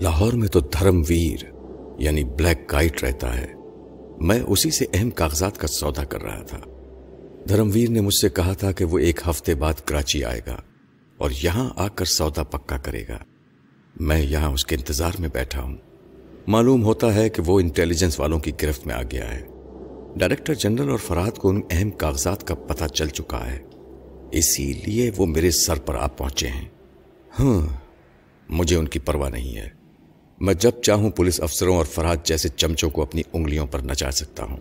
لاہور میں تو دھرم ویر یعنی بلیک گائٹ رہتا ہے۔ میں اسی سے اہم کاغذات کا سودا کر رہا تھا۔ دھرم ویر نے مجھ سے کہا تھا کہ وہ ایک ہفتے بعد کراچی آئے گا اور یہاں آ کر سودا پکا کرے گا۔ میں یہاں اس کے انتظار میں بیٹھا ہوں۔ معلوم ہوتا ہے کہ وہ انٹیلیجنس والوں کی گرفت میں آ گیا ہے۔ ڈائریکٹر جنرل اور فراد کو ان اہم کاغذات کا پتہ چل چکا ہے۔ اسی لیے وہ میرے سر پر آ پہنچے ہیں۔ ہاں مجھے ان کی پرواہ نہیں ہے۔ میں جب چاہوں پولیس افسروں اور فراد جیسے چمچوں کو اپنی انگلیوں پر نچا سکتا ہوں۔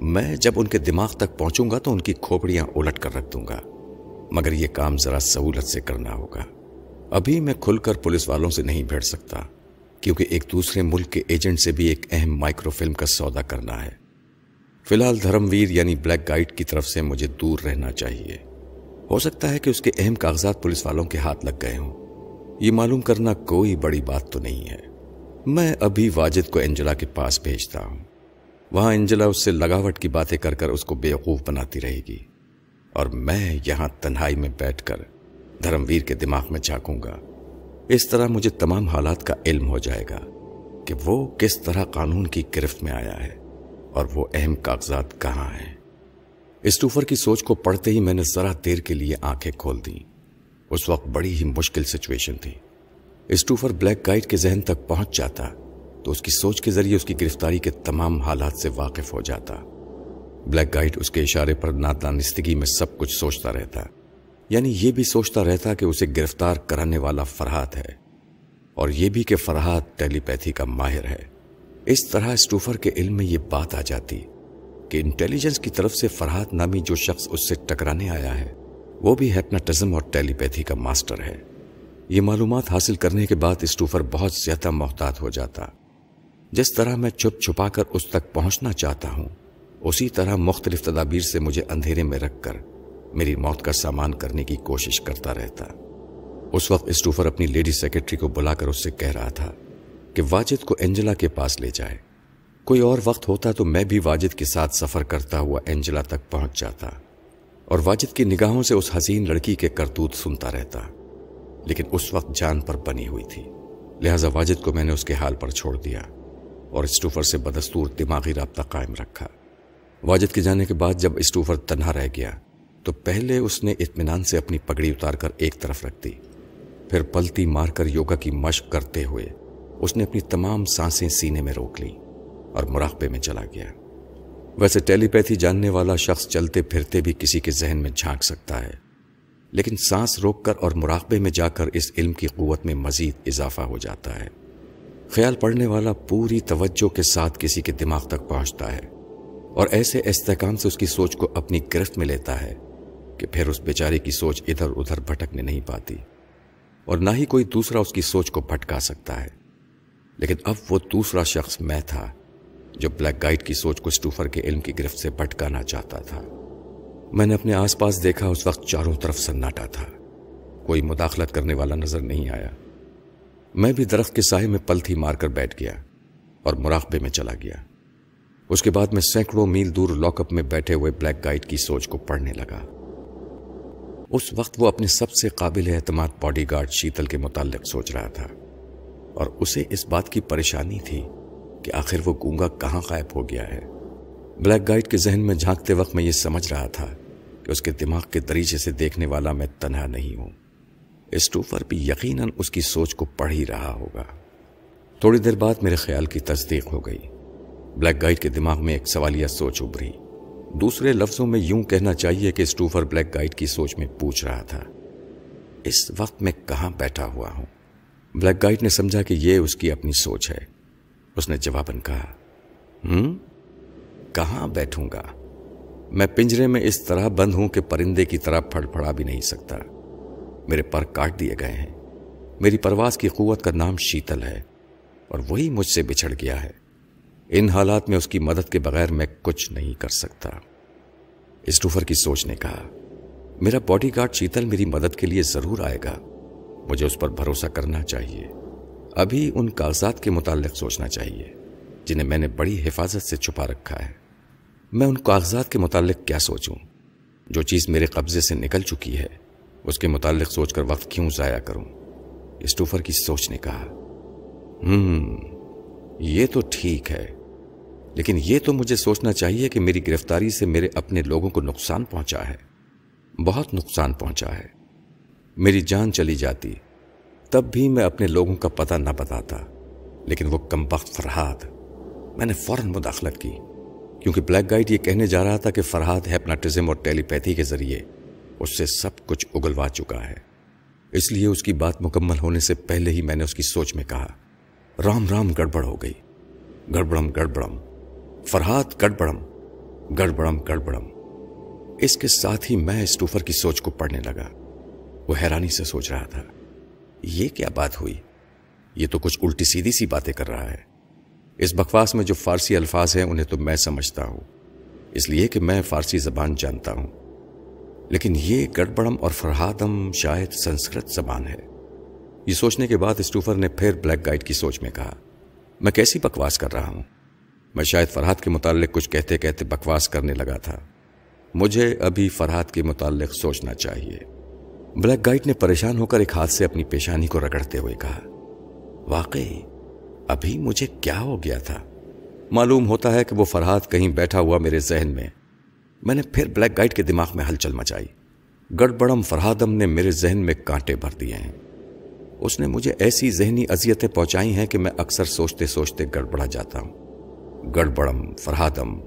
میں جب ان کے دماغ تک پہنچوں گا تو ان کی کھوپڑیاں الٹ کر رکھ دوں گا۔ مگر یہ کام ذرا سہولت سے کرنا ہوگا۔ ابھی میں کھل کر پولیس والوں سے نہیں بھیڑ سکتا، کیونکہ ایک دوسرے ملک کے ایجنٹ سے بھی ایک اہم مائکرو فلم کا سودا کرنا ہے۔ فی الحال دھرم ویر یعنی بلیک گائیڈ کی طرف سے مجھے دور رہنا چاہیے۔ ہو سکتا ہے کہ اس کے اہم کاغذات پولیس والوں کے ہاتھ لگ گئے ہوں۔ یہ معلوم کرنا کوئی بڑی بات تو نہیں ہے۔ میں ابھی واجد کو انجلا کے پاس بھیجتا ہوں۔ وہاں انجلا اس سے لگاوٹ کی باتیں کر کر اس کو بیوقوف بناتی رہے گی۔ اور میں یہاں تنہائی میں بیٹھ کر دھرم ویر کے دماغ میں جھانکوں گا۔ اس طرح مجھے تمام حالات کا علم ہو جائے گا کہ وہ کس طرح قانون کی گرفت میں آیا ہے اور وہ اہم کاغذات کہاں ہیں۔ اسٹوفر کی سوچ کو پڑھتے ہی میں نے ذرا دیر کے لیے آنکھیں کھول دی اس وقت بڑی ہی مشکل سچویشن تھی۔ اسٹوفر بلیک گائیڈ کے ذہن تک پہنچ جاتا تو اس کی سوچ کے ذریعے اس کی گرفتاری کے تمام حالات سے واقف ہو جاتا۔ بلیک گائیڈ اس کے اشارے پر نادانستگی میں سب کچھ سوچتا رہتا۔ یعنی یہ بھی سوچتا رہتا کہ اسے گرفتار کرانے والا فرحات ہے اور یہ بھی کہ فرحات ٹیلی پیتھی کا ماہر ہے۔ اس طرح اسٹوفر کے علم میں یہ بات آ جاتی کہ انٹیلیجنس کی طرف سے فرحات نامی جو شخص اس سے ٹکرانے آیا ہے، وہ بھی ہیپناٹزم اور ٹیلی پیتھی کا ماسٹر ہے۔ یہ معلومات حاصل کرنے کے بعد اسٹوفر بہت زیادہ محتاط ہو جاتا۔ جس طرح میں چھپ چھپا کر اس تک پہنچنا چاہتا ہوں، اسی طرح مختلف تدابیر سے مجھے اندھیرے میں رکھ کر میری موت کا سامان کرنے کی کوشش کرتا رہتا۔ اس وقت اسٹوفر اپنی لیڈی سیکرٹری کو بلا کر اس سے کہہ رہا تھا کہ واجد کو اینجلا کے پاس لے جائے۔ کوئی اور وقت ہوتا تو میں بھی واجد کے ساتھ سفر کرتا ہوا اینجلا تک پہنچ جاتا اور واجد کی نگاہوں سے اس حسین لڑکی کے کرتوت سنتا رہتا۔ لیکن اس وقت جان پر بنی ہوئی تھی۔ لہذا واجد کو میں نے اس کے حال پر چھوڑ دیا اور اسٹوفر سے بدستور دماغی رابطہ قائم رکھا۔ واجد کے جانے کے بعد جب اسٹوفر تنہا رہ گیا، تو پہلے اس نے اطمینان سے اپنی پگڑی اتار کر ایک طرف رکھ دی۔ پھر پلتی مار کر یوگا کی مشق کرتے ہوئے اس نے اپنی تمام سانسیں سینے میں روک لی اور مراقبے میں چلا گیا۔ ویسے ٹیلی پیتھی جاننے والا شخص چلتے پھرتے بھی کسی کے ذہن میں جھانک سکتا ہے۔ لیکن سانس روک کر اور مراقبے میں جا کر اس علم کی قوت میں مزید اضافہ ہو جاتا ہے۔ خیال پڑھنے والا پوری توجہ کے ساتھ کسی کے دماغ تک پہنچتا ہے اور ایسے استحکام سے اس کی سوچ کو اپنی گرفت میں لیتا ہے کہ پھر اس بیچارے کی سوچ ادھر ادھر بھٹکنے نہیں پاتی اور نہ ہی کوئی دوسرا اس کی سوچ کو بھٹکا سکتا ہے۔ لیکن اب وہ دوسرا شخص میں تھا جو بلیک گائیڈ کی سوچ کو اسٹوفر کے علم کی گرفت سے بھٹکانا چاہتا تھا۔ میں نے اپنے آس پاس دیکھا، اس وقت چاروں طرف سناٹا تھا۔ کوئی مداخلت کرنے والا نظر نہیں آیا۔ میں بھی درخت کے سائے میں پلتھی مار کر بیٹھ گیا اور مراقبے میں چلا گیا۔ اس کے بعد میں سینکڑوں میل دور لاک اپ میں بیٹھے ہوئے بلیک گائیڈ کی سوچ کو پڑھنے لگا۔ اس وقت وہ اپنے سب سے قابل اعتماد باڈی گارڈ شیتل کے متعلق سوچ رہا تھا۔ اور اسے اس بات کی پریشانی تھی کہ آخر وہ گونگا کہاں غائب ہو گیا ہے۔ بلیک گائیڈ کے ذہن میں جھانکتے وقت میں یہ سمجھ رہا تھا کہ اس کے دماغ کے دریچے سے دیکھنے والا میں تنہا نہیں ہوں۔ اسٹوفر بھی یقیناً اس کی سوچ کو پڑھ ہی رہا ہوگا۔ تھوڑی دیر بعد میرے خیال کی تصدیق ہو گئی۔ بلیک گائیڈ کے دماغ میں ایک سوالیہ سوچ ابری دوسرے لفظوں میں یوں کہنا چاہیے کہ اسٹوفر بلیک گائیڈ کی سوچ میں پوچھ رہا تھا۔ اس وقت میں کہاں بیٹھا ہوا ہوں؟ بلیک گائیڈ نے سمجھا کہ یہ اس کی اپنی سوچ ہے۔ اس نے جواباً کہا، ہم؟ کہاں بیٹھوں گا؟ میں پنجرے میں اس طرح بند ہوں کہ پرندے کی طرح پھڑ پھڑا بھی نہیں سکتا۔ میرے پر کاٹ دیے گئے ہیں۔ میری پرواز کی قوت کا نام شیتل ہے اور وہی مجھ سے بچھڑ گیا ہے۔ ان حالات میں اس کی مدد کے بغیر میں کچھ نہیں کر سکتا۔ اسٹوفر کی سوچ نے کہا، میرا باڈی گارڈ شیتل میری مدد کے لیے ضرور آئے گا۔ مجھے اس پر بھروسہ کرنا چاہیے۔ ابھی ان کاغذات کے متعلق سوچنا چاہیے، جنہیں میں نے بڑی حفاظت سے چھپا رکھا ہے۔ میں ان کاغذات کے متعلق کیا سوچوں؟ جو چیز میرے قبضے سے نکل چکی ہے، اس کے متعلق سوچ کر وقت کیوں ضائع کروں؟ اسٹوفر کی سوچ نے کہا ہم یہ تو ٹھیک ہے، لیکن یہ تو مجھے سوچنا چاہیے کہ میری گرفتاری سے میرے اپنے لوگوں کو نقصان پہنچا ہے۔ بہت نقصان پہنچا ہے۔ میری جان چلی جاتی، تب بھی میں اپنے لوگوں کا پتہ نہ بتاتا، لیکن وہ کم وقت فرحاد میں نے فوراً مداخلت کی۔ کیونکہ بلیک گائٹ یہ کہنے جا رہا تھا کہ فرحاد ہیپناٹزم اور ٹیلی پیتھی کے ذریعے اس سے سب کچھ اگلوا چکا ہے۔ اس لیے اس کی بات مکمل ہونے سے پہلے ہی میں نے اس کی سوچ میں کہا، رام رام گڑبڑ ہو گئی۔ گڑبڑم گڑبڑم۔ فرحاد گڑبڑم۔ گڑبڑم گڑبڑم۔ اس کے ساتھ ہی میں اسٹوفر کی سوچ کو پڑھنے لگا۔ وہ حیرانی سے سوچ رہا تھا، یہ کیا بات ہوئی؟ یہ تو کچھ الٹی سیدھی سی باتیں کر رہا ہے۔ اس بکواس میں جو فارسی الفاظ ہیں انہیں تو میں سمجھتا ہوں۔ اس لیے کہ میں فارسی زبان جانتا ہوں۔ لیکن یہ گڑبڑم اور فرہادم شاید سنسکرت زبان ہے۔ یہ سوچنے کے بعد اسٹوفر نے پھر بلیک گائیڈ کی سوچ میں کہا، میں کیسی بکواس کر رہا ہوں؟ میں شاید فرحاد کے متعلق کچھ کہتے کہتے بکواس کرنے لگا تھا۔ مجھے ابھی فرحاد کے متعلق سوچنا چاہیے۔ بلیک گائیڈ نے پریشان ہو کر ایک ہاتھ سے اپنی پیشانی کو رگڑتے ہوئے کہا، واقعی ابھی مجھے کیا ہو گیا تھا؟ معلوم ہوتا ہے کہ وہ فرحاد کہیں بیٹھا ہوا میرے ذہن میں۔ میں نے پھر بلیک گائٹ کے دماغ میں ہلچل مچائی۔ گڑبڑم فرہادم نے میرے ذہن میں کانٹے بھر دیے ہیں۔ اس نے مجھے ایسی ذہنی اذیتیں پہنچائی ہیں کہ میں اکثر سوچتے سوچتے گڑبڑا جاتا ہوں۔ گڑبڑم فرہادم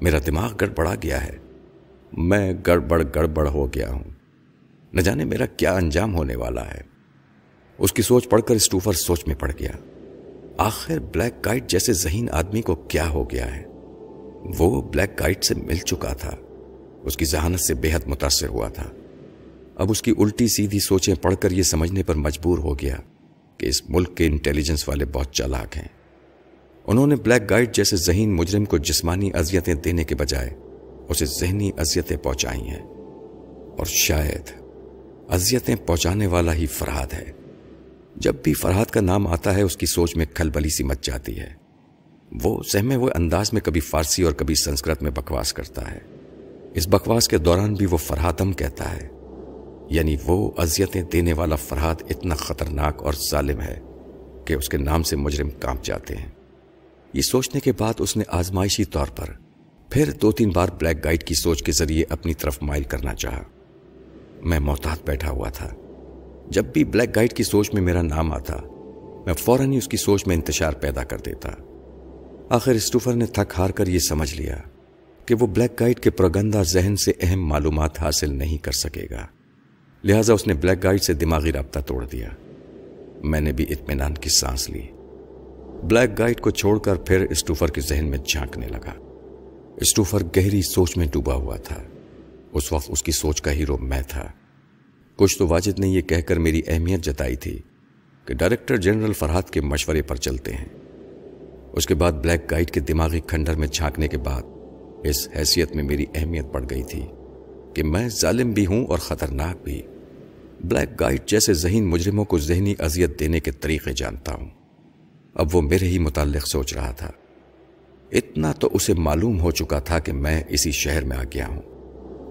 میرا دماغ گڑبڑا گیا ہے۔ میں گڑبڑ گڑبڑ ہو گیا ہوں۔ نہ جانے میرا کیا انجام ہونے والا ہے۔ اس کی سوچ پڑھ کر اسٹوفر سوچ میں پڑ گیا۔ آخر بلیک گائٹ جیسے ذہین آدمی کو کیا ہو گیا ہے؟ وہ بلیک گائٹ سے مل چکا تھا۔ اس کی ذہانت سے بے حد متاثر ہوا تھا۔ اب اس کی الٹی سیدھی سوچیں پڑھ کر یہ سمجھنے پر مجبور ہو گیا کہ اس ملک کے انٹیلیجنس والے بہت چالاک ہیں۔ انہوں نے بلیک گائٹ جیسے ذہین مجرم کو جسمانی اذیتیں دینے کے بجائے اسے ذہنی اذیتیں پہنچائی ہیں۔ اور شاید اذیتیں پہنچانے والا ہی فرحاد ہے۔ جب بھی فرحاد کا نام آتا ہے، اس کی سوچ میں کھل بلی سی مچ جاتی ہے۔ وہ سہمے وہ انداز میں کبھی فارسی اور کبھی سنسکرت میں بکواس کرتا ہے۔ اس بکواس کے دوران بھی وہ فرہادم کہتا ہے۔ یعنی وہ اذیتیں دینے والا فرہاد اتنا خطرناک اور ظالم ہے کہ اس کے نام سے مجرم کانپ جاتے ہیں۔ یہ سوچنے کے بعد اس نے آزمائشی طور پر پھر دو تین بار بلیک گائٹ کی سوچ کے ذریعے اپنی طرف مائل کرنا چاہا۔ میں محتاط بیٹھا ہوا تھا۔ جب بھی بلیک گائٹ کی سوچ میں میرا نام آتا، میں فوراً ہی اس کی سوچ میں انتشار پیدا کر دیتا۔ آخر اسٹوفر نے تھک ہار کر یہ سمجھ لیا کہ وہ بلیک گائٹ کے پرگندہ ذہن سے اہم معلومات حاصل نہیں کر سکے گا۔ لہٰذا اس نے بلیک گائٹ سے دماغی رابطہ توڑ دیا۔ میں نے بھی اطمینان کی سانس لی۔ بلیک گائٹ کو چھوڑ کر پھر اسٹوفر کے ذہن میں جھانکنے لگا۔ اسٹوفر گہری سوچ میں ڈوبا ہوا تھا۔ اس وقت اس کی سوچ کا ہیرو میں تھا۔ کچھ تو واجد نے یہ کہہ کر میری اہمیت جتائی تھی کہ ڈائریکٹر جنرل فرحات کے مشورے پر چلتے ہیں۔ اس کے بعد بلیک گائٹ کے دماغی کھنڈر میں جھانکنے کے بعد اس حیثیت میں میری اہمیت بڑھ گئی تھی کہ میں ظالم بھی ہوں اور خطرناک بھی۔ بلیک گائٹ جیسے ذہین مجرموں کو ذہنی اذیت دینے کے طریقے جانتا ہوں۔ اب وہ میرے ہی متعلق سوچ رہا تھا۔ اتنا تو اسے معلوم ہو چکا تھا کہ میں اسی شہر میں آ گیا ہوں،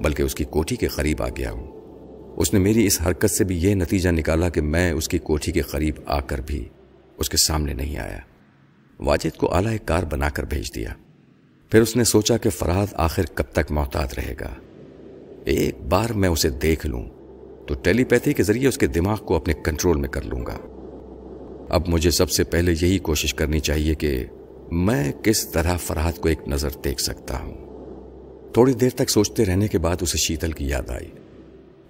بلکہ اس کی کوٹھی کے قریب آ گیا ہوں۔ اس نے میری اس حرکت سے بھی یہ نتیجہ نکالا کہ میں اس کی کوٹھی کے قریب آ کر بھی اس کے سامنے نہیں آیا۔ واجد کو اعلی کار بنا کر بھیج دیا۔ پھر اس نے سوچا کہ فراد آخر کب تک محتاط رہے گا۔ ایک بار میں اسے دیکھ لوں تو ٹیلی پیتھی کے ذریعے اس کے دماغ کو اپنے کنٹرول میں کر لوں گا۔ اب مجھے سب سے پہلے یہی کوشش کرنی چاہیے کہ میں کس طرح فرحت کو ایک نظر دیکھ سکتا ہوں۔ تھوڑی دیر تک سوچتے رہنے کے بعد اسے شیتل کی یاد آئی۔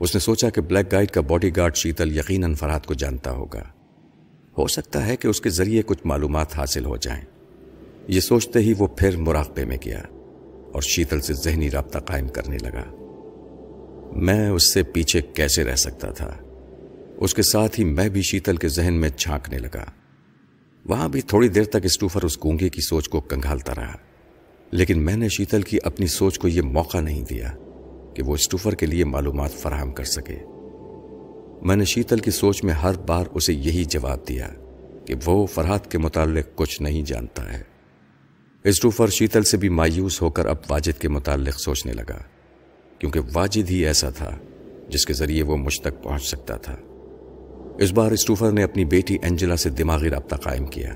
اس نے سوچا کہ بلیک گائیڈ کا باڈی گارڈ شیتل یقیناً فرحت کو جانتا ہوگا۔ ہو سکتا ہے کہ اس کے ذریعے کچھ معلومات حاصل ہو جائیں۔ یہ سوچتے ہی وہ پھر مراقبے میں گیا اور شیتل سے ذہنی رابطہ قائم کرنے لگا۔ میں اس سے پیچھے کیسے رہ سکتا تھا؟ اس کے ساتھ ہی میں بھی شیتل کے ذہن میں جھانکنے لگا۔ وہاں بھی تھوڑی دیر تک اسٹوفر اس گونگے کی سوچ کو کنگھالتا رہا، لیکن میں نے شیتل کی اپنی سوچ کو یہ موقع نہیں دیا۔ کہ وہ اسٹوفر کے لیے معلومات فراہم کر سکے۔ میں نے شیتل کی سوچ میں ہر بار اسے یہی جواب دیا کہ وہ فرحت کے متعلق کچھ نہیں جانتا ہے۔ اسٹوفر شیتل سے بھی مایوس ہو کر اب واجد کے متعلق سوچنے لگا، کیونکہ واجد ہی ایسا تھا جس کے ذریعے وہ مجھ تک پہنچ سکتا تھا۔ اس بار اسٹوفر نے اپنی بیٹی اینجلا سے دماغی رابطہ قائم کیا۔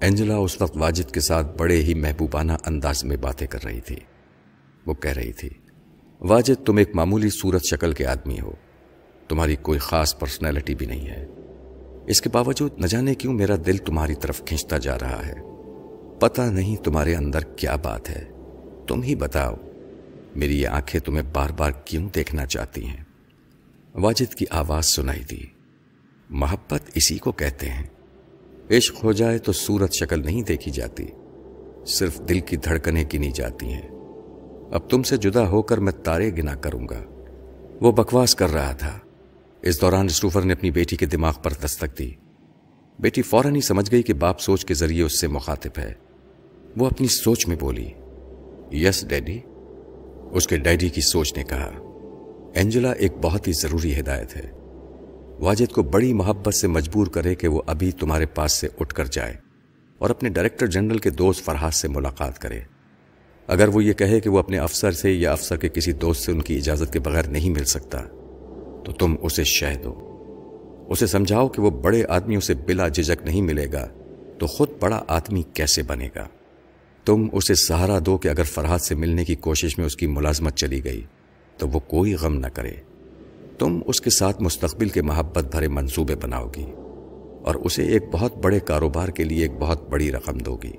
اینجلا اس وقت واجد کے ساتھ بڑے ہی محبوبانہ انداز میں باتیں کر رہی تھی۔ وہ کہہ رہی تھی واجد تم ایک معمولی صورت شکل کے آدمی ہو۔ تمہاری کوئی خاص پرسنالٹی بھی نہیں ہے۔ اس کے باوجود نہ جانے کیوں میرا دل تمہاری طرف کھینچتا جا رہا ہے۔ پتہ نہیں تمہارے اندر کیا بات ہے۔ تم ہی بتاؤ، میری یہ آنکھیں تمہیں بار بار کیوں دیکھنا چاہتی ہیں؟ واجد کی آواز سنائی دی۔ محبت اسی کو کہتے ہیں۔ عشق ہو جائے تو صورت شکل نہیں دیکھی جاتی۔ صرف دل کی دھڑکنیں گنی جاتی ہیں۔ اب تم سے جدا ہو کر میں تارے گنا کروں گا۔ وہ بکواس کر رہا تھا۔ اس دوران اسٹوفر نے اپنی بیٹی کے دماغ پر دستک دی۔ بیٹی فوراً ہی سمجھ گئی کہ باپ سوچ کے ذریعے اس سے مخاطب ہے۔ وہ اپنی سوچ میں بولی، یس، ڈیڈی۔ اس کے ڈیڈی کی سوچ نے کہا، اینجلا ایک بہت ہی ضروری ہدایت ہے۔ واجد کو بڑی محبت سے مجبور کرے کہ وہ ابھی تمہارے پاس سے اٹھ کر جائے اور اپنے ڈائریکٹر جنرل کے دوست فرحاد سے ملاقات کرے۔ اگر وہ یہ کہے کہ وہ اپنے افسر سے یا افسر کے کسی دوست سے ان کی اجازت کے بغیر نہیں مل سکتا، تو تم اسے شہ دو۔ اسے سمجھاؤ کہ وہ بڑے آدمیوں سے بلا جھجک نہیں ملے گا، تو خود بڑا آدمی کیسے بنے گا؟ تم اسے سہارا دو کہ اگر فرحاد سے ملنے کی کوشش میں اس کی ملازمت چلی گئی، تو وہ کوئی غم نہ کرے۔ تم اس کے ساتھ مستقبل کے محبت بھرے منصوبے بناؤ گی اور اسے ایک بہت بڑے کاروبار کے لیے ایک بہت بڑی رقم دو گی۔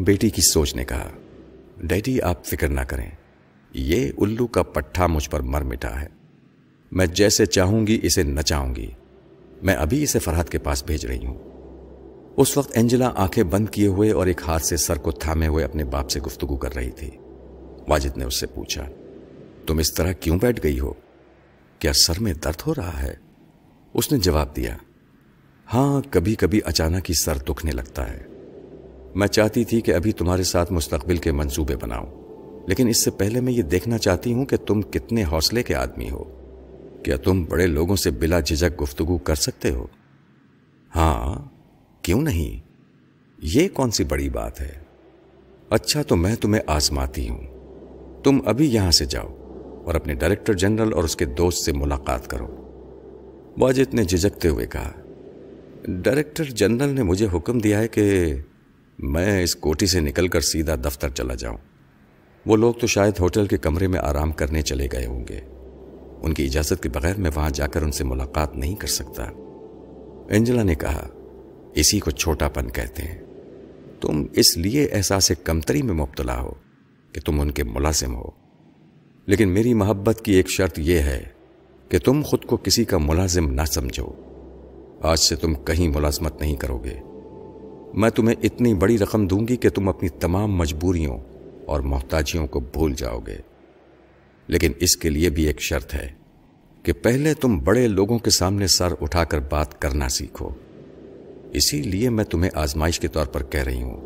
بیٹی کی سوچ نے کہا ڈیڈی آپ فکر نہ کریں، یہ الو کا پٹھا مجھ پر مر مٹا ہے۔ میں جیسے چاہوں گی اسے نچاؤں گی۔ میں ابھی اسے فرحت کے پاس بھیج رہی ہوں۔ اس وقت اینجلا آنکھیں بند کیے ہوئے اور ایک ہاتھ سے سر کو تھامے ہوئے اپنے باپ سے گفتگو کر رہی تھی۔ واجد نے اس سے پوچھا، تم اس طرح کیوں بیٹھ گئی ہو؟ کیا سر میں درد ہو رہا ہے؟ اس نے جواب دیا ہاں کبھی کبھی اچانک ہی سر دکھنے لگتا ہے۔ میں چاہتی تھی کہ ابھی تمہارے ساتھ مستقبل کے منصوبے بناؤں، لیکن اس سے پہلے میں یہ دیکھنا چاہتی ہوں کہ تم کتنے حوصلے کے آدمی ہو۔ کیا تم بڑے لوگوں سے بلا جھجک گفتگو کر سکتے ہو؟ ہاں کیوں نہیں؟ یہ کون سی بڑی بات ہے؟ اچھا تو میں تمہیں آزماتی ہوں۔ تم ابھی یہاں سے جاؤ اور اپنے ڈائریکٹر جنرل اور اس کے دوست سے ملاقات کرو۔ واجد نے جھجکتے ہوئے کہا، ڈائریکٹر جنرل نے مجھے حکم دیا ہے کہ میں اس کوٹی سے نکل کر سیدھا دفتر چلا جاؤں۔ وہ لوگ تو شاید ہوٹل کے کمرے میں آرام کرنے چلے گئے ہوں گے۔ ان کی اجازت کے بغیر میں وہاں جا کر ان سے ملاقات نہیں کر سکتا۔ اینجلا نے کہا، اسی کو چھوٹا پن کہتے ہیں۔ تم اس لیے احساس کمتری میں مبتلا ہو کہ تم ان کے ملازم ہو۔ لیکن میری محبت کی ایک شرط یہ ہے کہ تم خود کو کسی کا ملازم نہ سمجھو۔ آج سے تم کہیں ملازمت نہیں کرو گے۔ میں تمہیں اتنی بڑی رقم دوں گی کہ تم اپنی تمام مجبوریوں اور محتاجیوں کو بھول جاؤ گے۔ لیکن اس کے لیے بھی ایک شرط ہے کہ پہلے تم بڑے لوگوں کے سامنے سر اٹھا کر بات کرنا سیکھو۔ اسی لیے میں تمہیں آزمائش کے طور پر کہہ رہی ہوں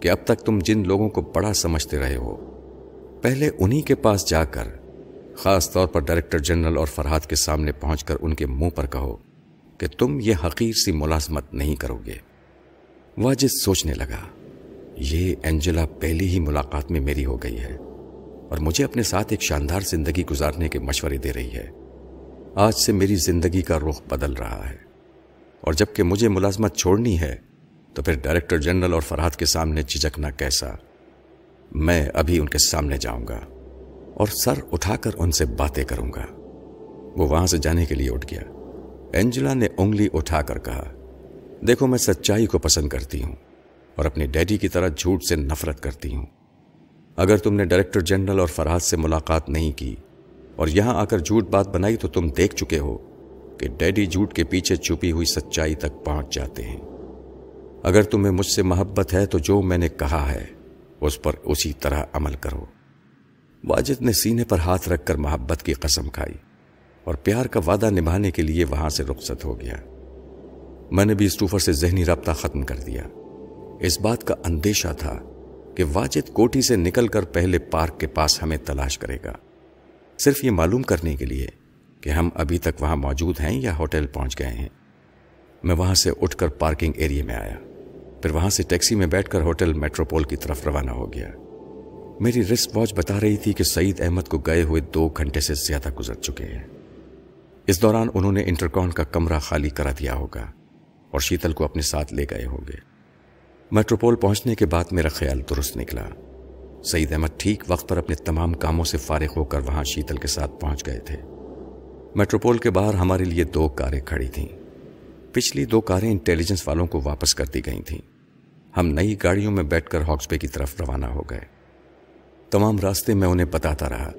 کہ اب تک تم جن لوگوں کو بڑا سمجھتے رہے ہو، پہلے انہی کے پاس جا کر خاص طور پر ڈائریکٹر جنرل اور فرحاد کے سامنے پہنچ کر ان کے منہ پر کہو کہ تم یہ حقیر سی ملازمت نہیں کرو گے۔ واجد سوچنے لگا، یہ اینجلا پہلی ہی ملاقات میں میری ہو گئی ہے اور مجھے اپنے ساتھ ایک شاندار زندگی گزارنے کے مشورے دے رہی ہے۔ آج سے میری زندگی کا رخ بدل رہا ہے۔ اور جبکہ مجھے ملازمت چھوڑنی ہے، تو پھر ڈائریکٹر جنرل اور فرحاد کے سامنے چچکنا کیسا؟ میں ابھی ان کے سامنے جاؤں گا اور سر اٹھا کر ان سے باتیں کروں گا۔ وہ وہاں سے جانے کے لیے اٹھ گیا۔ اینجلا نے انگلی اٹھا کر کہا دیکھو میں سچائی کو پسند کرتی ہوں اور اپنی ڈیڈی کی طرح جھوٹ سے نفرت کرتی ہوں۔ اگر تم نے ڈائریکٹر جنرل اور فرحاد سے ملاقات نہیں کی اور یہاں آ کر جھوٹ بات بنائی تو تم دیکھ چکے ہو کہ ڈیڈی جھوٹ کے پیچھے چھپی ہوئی سچائی تک پہنچ جاتے ہیں۔ اگر تمہیں مجھ سے محبت ہے تو جو میں نے کہا ہے، اس پر اسی طرح عمل کرو۔ واجد نے سینے پر ہاتھ رکھ کر محبت کی قسم کھائی اور پیار کا وعدہ نبھانے کے لیے وہاں سے رخصت ہو گیا۔ میں نے بھی اسٹوفر سے ذہنی رابطہ ختم کر دیا۔ اس بات کا اندیشہ تھا کہ واجد کوٹھی سے نکل کر پہلے پارک کے پاس ہمیں تلاش کرے گا۔ صرف یہ معلوم کرنے کے لیے کہ ہم ابھی تک وہاں موجود ہیں یا ہوٹل پہنچ گئے ہیں۔ میں وہاں سے اٹھ کر پارکنگ ایریا میں آیا۔ پھر وہاں سے ٹیکسی میں بیٹھ کر ہوٹل میٹروپول کی طرف روانہ ہو گیا۔ میری رسک واچ بتا رہی تھی کہ سعید احمد کو گئے ہوئے دو گھنٹے سے زیادہ گزر چکے ہیں۔ اس دوران انہوں نے انٹرکون کا کمرہ خالی کرا دیا ہوگا۔ اور شیتل کو اپنے ساتھ لے گئے ہوں گے میٹروپول پہنچنے کے بعد میرا خیال درست نکلا۔ سعید احمد ٹھیک وقت پر اپنے تمام کاموں سے فارغ ہو کر وہاں شیتل کے ساتھ پہنچ گئے تھے۔ میٹروپول کے باہر ہمارے لیے دو کاریں کھڑی تھیں۔ پچھلی دو کاریں انٹیلیجنس والوں کو واپس کر دی گئی تھیں۔ ہم نئی گاڑیوں میں بیٹھ کر ہاکس بے کی طرف روانہ ہو گئے۔ تمام راستے میں انہیں بتاتا رہا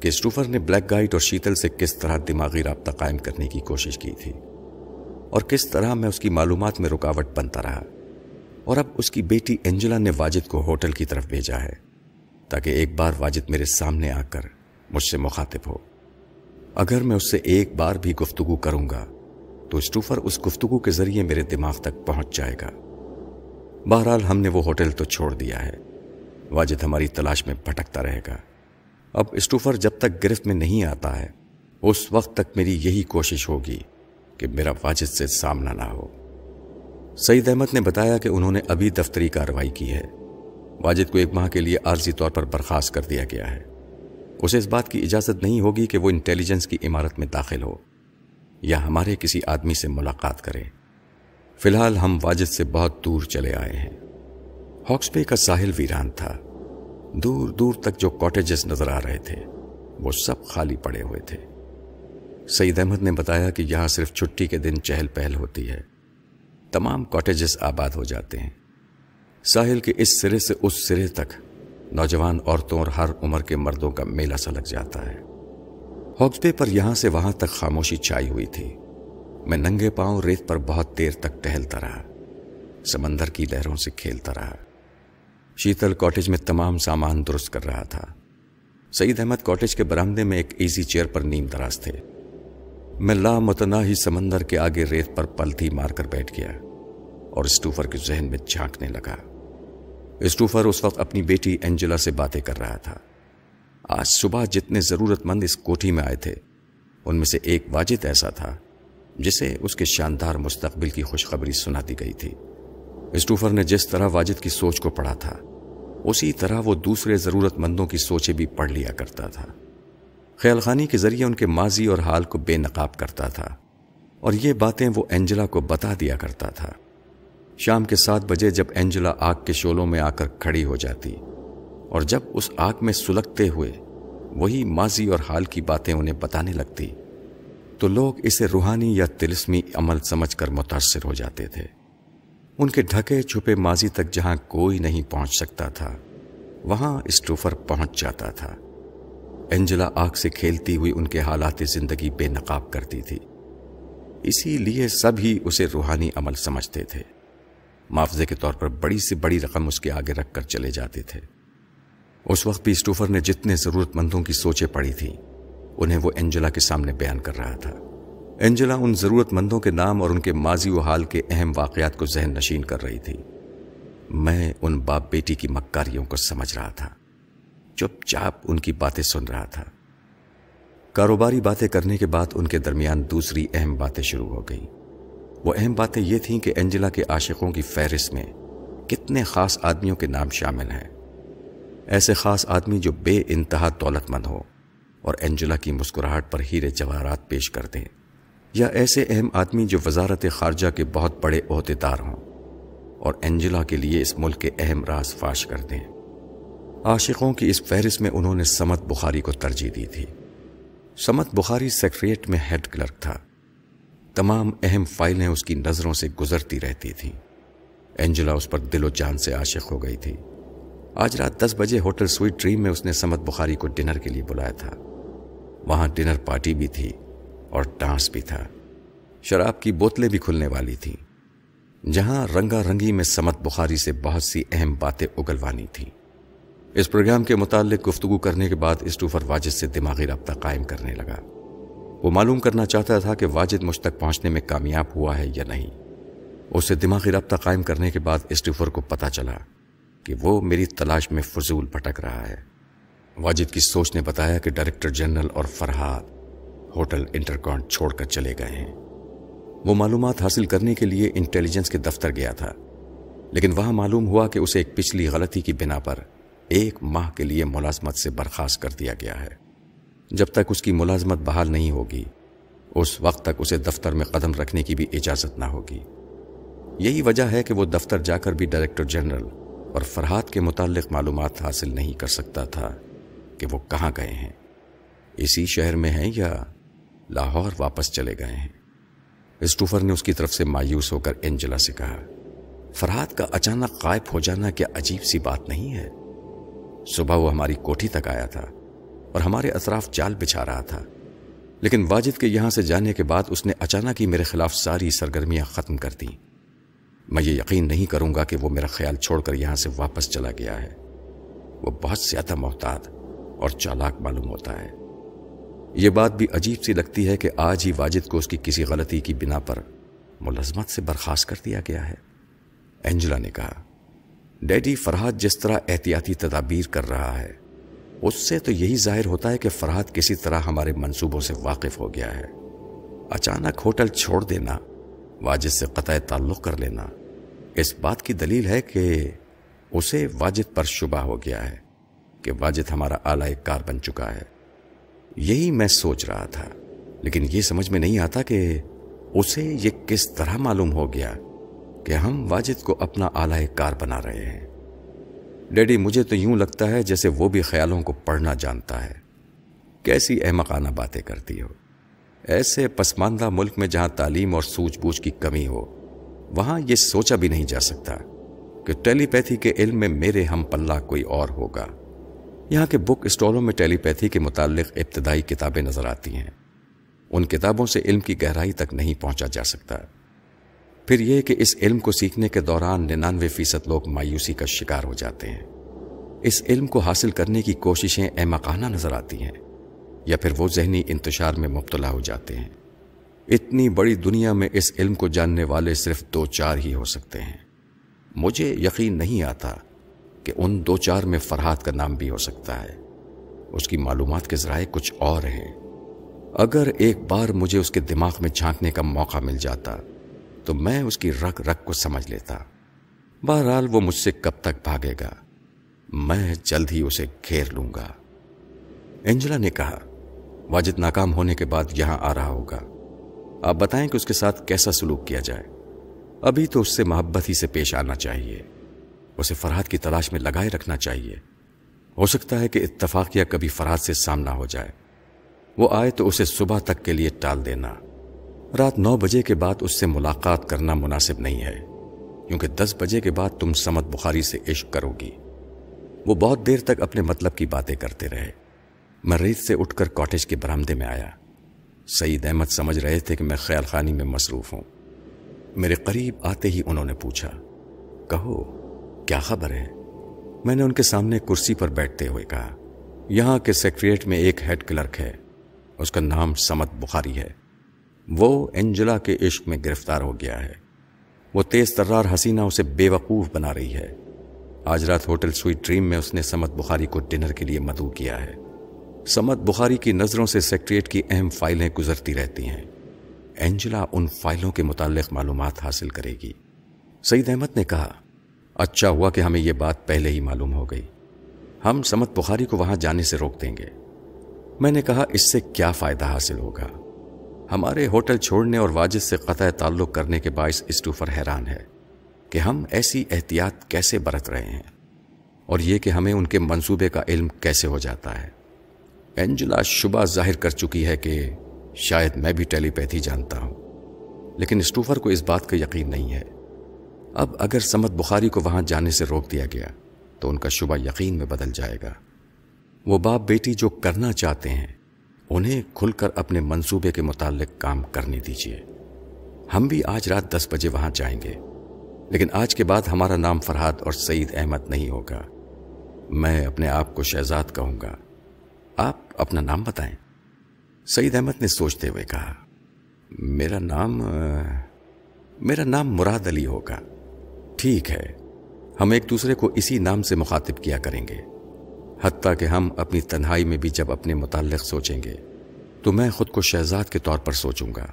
کہ اسٹوفر نے بلیک گائٹ اور شیتل سے کس طرح دماغی رابطہ قائم کرنے کی کوشش کی تھی۔ اور کس طرح میں اس کی معلومات میں رکاوٹ بنتا رہا۔ اور اب اس کی بیٹی انجلا نے واجد کو ہوٹل کی طرف بھیجا ہے تاکہ ایک بار واجد میرے سامنے آ کر مجھ سے مخاطب ہو۔ اگر میں اس سے ایک بار بھی گفتگو کروں گا، تو اسٹوفر اس گفتگو کے ذریعے میرے دماغ تک پہنچ جائے گا۔ بہرحال ہم نے وہ ہوٹل تو چھوڑ دیا ہے۔ واجد ہماری تلاش میں بھٹکتا رہے گا۔ اب اسٹوفر جب تک گرفت میں نہیں آتا ہے، اس وقت تک میری یہی کوشش ہوگی۔ کہ میرا واجد سے سامنا نہ ہو۔ سعید احمد نے بتایا کہ انہوں نے ابھی دفتری کارروائی کی ہے۔ واجد کو ایک ماہ کے لیے عارضی طور پر برخاست کر دیا گیا ہے۔ اسے اس بات کی اجازت نہیں ہوگی کہ وہ انٹیلیجنس کی عمارت میں داخل ہو یا ہمارے کسی آدمی سے ملاقات کرے۔ فی الحال ہم واجد سے بہت دور چلے آئے ہیں۔ ہاکس بے کا ساحل ویران تھا۔ دور دور تک جو کاٹیجز نظر آ رہے تھے، وہ سب خالی پڑے ہوئے تھے۔ سعید احمد نے بتایا کہ یہاں صرف چھٹی کے دن چہل پہل ہوتی ہے۔ تمام کاٹیجز آباد ہو جاتے ہیں۔ ساحل کے اس سرے سے اس سرے تک نوجوان عورتوں اور ہر عمر کے مردوں کا میلہ سا لگ جاتا ہے۔ ہوگتے پر یہاں سے وہاں تک خاموشی چھائی ہوئی تھی۔ میں ننگے پاؤں ریت پر بہت دیر تک ٹہلتا رہا۔ سمندر کی لہروں سے کھیلتا رہا۔ شیتل کاٹیج میں تمام سامان درست کر رہا تھا۔ سعید احمد کاٹیج کے برامدے میں ایک ایزی چیئر پر نیم دراز تھے۔ میں لا متناہی سمندر کے آگے ریت پر پلتھی مار کر بیٹھ گیا اور اسٹوفر کے ذہن میں جھانکنے لگا۔ اسٹوفر اس وقت اپنی بیٹی اینجلا سے باتیں کر رہا تھا۔ آج صبح جتنے ضرورت مند اس کوٹھی میں آئے تھے، ان میں سے ایک واجد ایسا تھا، جسے اس کے شاندار مستقبل کی خوشخبری سنا دی گئی تھی۔ اسٹوفر نے جس طرح واجد کی سوچ کو پڑھا تھا، اسی طرح وہ دوسرے ضرورت مندوں کی سوچیں بھی پڑھ لیا کرتا تھا۔ خیال خانی کے ذریعے ان کے ماضی اور حال کو بے نقاب کرتا تھا اور یہ باتیں وہ اینجلا کو بتا دیا کرتا تھا۔ شام کے سات بجے جب اینجلا آگ کے شولوں میں آ کر کھڑی ہو جاتی اور جب اس آگ میں سلگتے ہوئے وہی ماضی اور حال کی باتیں انہیں بتانے لگتی تو لوگ اسے روحانی یا تلسمی عمل سمجھ کر متاثر ہو جاتے تھے۔ ان کے ڈھکے چھپے ماضی تک جہاں کوئی نہیں پہنچ سکتا تھا، وہاں اسٹوفر پہنچ جاتا تھا۔ اینجلا آگ سے کھیلتی ہوئی ان کے حالات زندگی بے نقاب کرتی تھی۔ اسی لیے سب ہی اسے روحانی عمل سمجھتے تھے۔ معافضے کے طور پر بڑی سے بڑی رقم اس کے آگے رکھ کر چلے جاتے تھے۔ اس وقت بھی اسٹوفر نے جتنے ضرورت مندوں کی سوچیں پڑی تھی انہیں وہ اینجلا کے سامنے بیان کر رہا تھا۔ اینجلا ان ضرورت مندوں کے نام اور ان کے ماضی و حال کے اہم واقعات کو ذہن نشین کر رہی تھی۔ میں ان باپ بیٹی کی مکاریوں کو سمجھ رہا تھا۔ چپ چاپ ان کی باتیں سن رہا تھا۔ کاروباری باتیں کرنے کے بعد ان کے درمیان دوسری اہم باتیں شروع ہو گئیں۔ وہ اہم باتیں یہ تھیں کہ اینجلا کے عاشقوں کی فہرست میں کتنے خاص آدمیوں کے نام شامل ہیں۔ ایسے خاص آدمی جو بے انتہا دولت مند ہو اور اینجلا کی مسکراہٹ پر ہیرے جواہرات پیش کر دیں یا ایسے اہم آدمی جو وزارت خارجہ کے بہت بڑے عہدے دار ہوں اور اینجلا کے لیے اس ملک کے اہم راز فاش کر دیں عاشقوں کی اس فہرست میں انہوں نے سمت بخاری کو ترجیح دی تھی۔ سمت بخاری سیکریٹ میں ہیڈ کلرک تھا۔ تمام اہم فائلیں اس کی نظروں سے گزرتی رہتی تھیں۔ اینجلا اس پر دل و جان سے عاشق ہو گئی تھی۔ آج رات دس بجے ہوٹل سویٹ ڈریم میں اس نے سمت بخاری کو ڈنر کے لیے بلایا تھا۔ وہاں ڈنر پارٹی بھی تھی اور ڈانس بھی تھا۔ شراب کی بوتلیں بھی کھلنے والی تھیں۔ جہاں رنگا رنگی میں سمت بخاری سے بہت سی اہم باتیں اگلوانی تھیں۔ اس پروگرام کے متعلق گفتگو کرنے کے بعد اسٹوفر واجد سے دماغی رابطہ قائم کرنے لگا۔ وہ معلوم کرنا چاہتا تھا کہ واجد مجھ تک پہنچنے میں کامیاب ہوا ہے یا نہیں۔ اسے دماغی رابطہ قائم کرنے کے بعد اسٹوفر کو پتا چلا کہ وہ میری تلاش میں فضول بھٹک رہا ہے۔ واجد کی سوچ نے بتایا کہ ڈائریکٹر جنرل اور فرحاد ہوٹل انٹرکانٹ چھوڑ کر چلے گئے ہیں۔ وہ معلومات حاصل کرنے کے لیے انٹیلیجنس کے دفتر گیا تھا، لیکن وہاں معلوم ہوا کہ اسے ایک پچھلی غلطی کی بنا پر ایک ماہ کے لیے ملازمت سے برخاست کر دیا گیا ہے۔ جب تک اس کی ملازمت بحال نہیں ہوگی، اس وقت تک اسے دفتر میں قدم رکھنے کی بھی اجازت نہ ہوگی۔ یہی وجہ ہے کہ وہ دفتر جا کر بھی ڈائریکٹر جنرل اور فرحات کے متعلق معلومات حاصل نہیں کر سکتا تھا کہ وہ کہاں گئے ہیں۔ اسی شہر میں ہیں یا لاہور واپس چلے گئے ہیں؟ اسٹوفر نے اس کی طرف سے مایوس ہو کر انجلا سے کہا، فرحات کا اچانک غائب ہو جانا کیا عجیب سی بات نہیں ہے؟ صبح وہ ہماری کوٹھی تک آیا تھا اور ہمارے اطراف جال بچھا رہا تھا۔ لیکن واجد کے یہاں سے جانے کے بعد اس نے اچانک ہی میرے خلاف ساری سرگرمیاں ختم کر دیں۔ میں یہ یقین نہیں کروں گا کہ وہ میرا خیال چھوڑ کر یہاں سے واپس چلا گیا ہے۔ وہ بہت زیادہ محتاط اور چالاک معلوم ہوتا ہے۔ یہ بات بھی عجیب سی لگتی ہے کہ آج ہی واجد کو اس کی کسی غلطی کی بنا پر ملازمت سے برخاست کر دیا گیا ہے۔ اینجلا نے کہا ڈیڈی فرحاد جس طرح احتیاطی تدابیر کر رہا ہے، اس سے تو یہی ظاہر ہوتا ہے کہ فرحاد کسی طرح ہمارے منصوبوں سے واقف ہو گیا ہے۔ اچانک ہوٹل چھوڑ دینا، واجد سے قطع تعلق کر لینا، اس بات کی دلیل ہے کہ اسے واجد پر شبہ ہو گیا ہے کہ واجد ہمارا اعلی کار بن چکا ہے۔ یہی میں سوچ رہا تھا، لیکن یہ سمجھ میں نہیں آتا کہ اسے یہ کس طرح معلوم ہو گیا۔ کہ ہم واجد کو اپنا اعلی کار بنا رہے ہیں۔ ڈیڈی، مجھے تو یوں لگتا ہے جیسے وہ بھی خیالوں کو پڑھنا جانتا ہے۔ کیسی احمقانہ باتیں کرتی ہو۔ ایسے پسماندہ ملک میں جہاں تعلیم اور سوچ بوجھ کی کمی ہو، وہاں یہ سوچا بھی نہیں جا سکتا کہ ٹیلی پیتھی کے علم میں میرے ہم پلہ کوئی اور ہوگا۔ یہاں کے بک اسٹالوں میں ٹیلی پیتھی کے متعلق ابتدائی کتابیں نظر آتی ہیں۔ ان کتابوں سے علم کی گہرائی تک نہیں پہنچا جا سکتا۔ پھر یہ کہ اس علم کو سیکھنے کے دوران ننانوے فیصد لوگ مایوسی کا شکار ہو جاتے ہیں۔ اس علم کو حاصل کرنے کی کوششیں احمقانہ نظر آتی ہیں یا پھر وہ ذہنی انتشار میں مبتلا ہو جاتے ہیں۔ اتنی بڑی دنیا میں اس علم کو جاننے والے صرف دو چار ہی ہو سکتے ہیں۔ مجھے یقین نہیں آتا کہ ان دو چار میں فرحات کا نام بھی ہو سکتا ہے۔ اس کی معلومات کے ذرائع کچھ اور ہیں۔ اگر ایک بار مجھے اس کے دماغ میں جھانکنے کا موقع مل جاتا تو میں اس کی رگ رگ کو سمجھ لیتا۔ بہرحال وہ مجھ سے کب تک بھاگے گا؟ میں جلد ہی اسے گھیر لوں گا۔ انجلا نے کہا، واجد ناکام ہونے کے بعد یہاں آ رہا ہوگا۔ آپ بتائیں کہ اس کے ساتھ کیسا سلوک کیا جائے۔ ابھی تو اس سے محبت ہی سے پیش آنا چاہیے۔ اسے فرحت کی تلاش میں لگائے رکھنا چاہیے۔ ہو سکتا ہے کہ اتفاق یا کبھی فرحت سے سامنا ہو جائے۔ وہ آئے تو اسے صبح تک کے لیے ٹال دینا۔ رات نو بجے کے بعد اس سے ملاقات کرنا مناسب نہیں ہے، کیونکہ دس بجے کے بعد تم سمت بخاری سے عشق کرو گی۔ وہ بہت دیر تک اپنے مطلب کی باتیں کرتے رہے۔ میں ریت سے اٹھ کر کاٹیج کے برامدے میں آیا۔ سعید احمد سمجھ رہے تھے کہ میں خیال خانی میں مصروف ہوں۔ میرے قریب آتے ہی انہوں نے پوچھا، کہو، کیا خبر ہے؟ میں نے ان کے سامنے کرسی پر بیٹھتے ہوئے کہا، یہاں کے سیکریٹ میں ایک ہیڈ کلرک ہے۔ اس کا نام سمت بخاری ہے۔ وہ انجلا کے عشق میں گرفتار ہو گیا ہے۔ وہ تیز ترار حسینہ اسے بے وقوف بنا رہی ہے۔ آج رات ہوٹل سویٹ ڈریم میں اس نے سمت بخاری کو ڈنر کے لیے مدعو کیا ہے۔ سمت بخاری کی نظروں سے سیکٹریٹ کی اہم فائلیں گزرتی رہتی ہیں۔ اینجلا ان فائلوں کے متعلق معلومات حاصل کرے گی۔ سعید احمد نے کہا اچھا ہوا کہ ہمیں یہ بات پہلے ہی معلوم ہو گئی۔ ہم سمت بخاری کو وہاں جانے سے روک دیں گے۔ میں نے کہا، اس سے کیا فائدہ حاصل ہوگا؟ ہمارے ہوٹل چھوڑنے اور واجد سے قطع تعلق کرنے کے باعث اسٹوفر حیران ہے کہ ہم ایسی احتیاط کیسے برت رہے ہیں اور یہ کہ ہمیں ان کے منصوبے کا علم کیسے ہو جاتا ہے۔ اینجلا شبہ ظاہر کر چکی ہے کہ شاید میں بھی ٹیلی پیتھی جانتا ہوں، لیکن اسٹوفر کو اس بات کا یقین نہیں ہے۔ اب اگر سمت بخاری کو وہاں جانے سے روک دیا گیا، تو ان کا شبہ یقین میں بدل جائے گا۔ وہ باپ بیٹی جو کرنا چاہتے ہیں انہیں کھل کر اپنے منصوبے کے متعلق کام کرنے دیجیے ہم بھی آج رات دس بجے وہاں جائیں گے۔ لیکن آج کے بعد ہمارا نام فرحاد اور سعید احمد نہیں ہوگا۔ میں اپنے آپ کو شہزاد کہوں گا۔ آپ اپنا نام بتائیں۔ سعید احمد نے سوچتے ہوئے کہا، میرا نام میرا نام مراد علی ہوگا۔ ٹھیک ہے، ہم ایک دوسرے کو اسی نام سے مخاطب کیا کریں گے۔ حتیٰ کہ ہم اپنی تنہائی میں بھی جب اپنے متعلق سوچیں گے، تو میں خود کو شہزاد کے طور پر سوچوں گا۔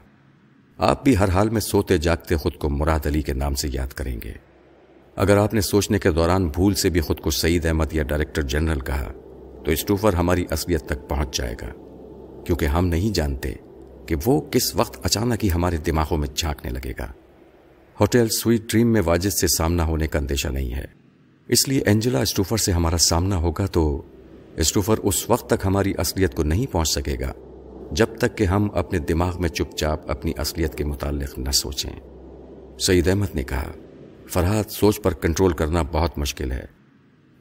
آپ بھی ہر حال میں سوتے جاگتے خود کو مراد علی کے نام سے یاد کریں گے۔ اگر آپ نے سوچنے کے دوران بھول سے بھی خود کو سعید احمد یا ڈائریکٹر جنرل کہا، تو اسٹوفر ہماری اصلیت تک پہنچ جائے گا۔ کیونکہ ہم نہیں جانتے کہ وہ کس وقت اچانک ہی ہمارے دماغوں میں جھانکنے لگے گا۔ ہوٹل سویٹ ڈریم میں واجد سے سامنا ہونے کا اندیشہ نہیں ہے۔ اس لیے اینجلا اسٹوفر سے ہمارا سامنا ہوگا تو اسٹوفر اس وقت تک ہماری اصلیت کو نہیں پہنچ سکے گا جب تک کہ ہم اپنے دماغ میں چپ چاپ اپنی اصلیت کے متعلق نہ سوچیں۔ سعید احمد نے کہا، فرحات، سوچ پر کنٹرول کرنا بہت مشکل ہے۔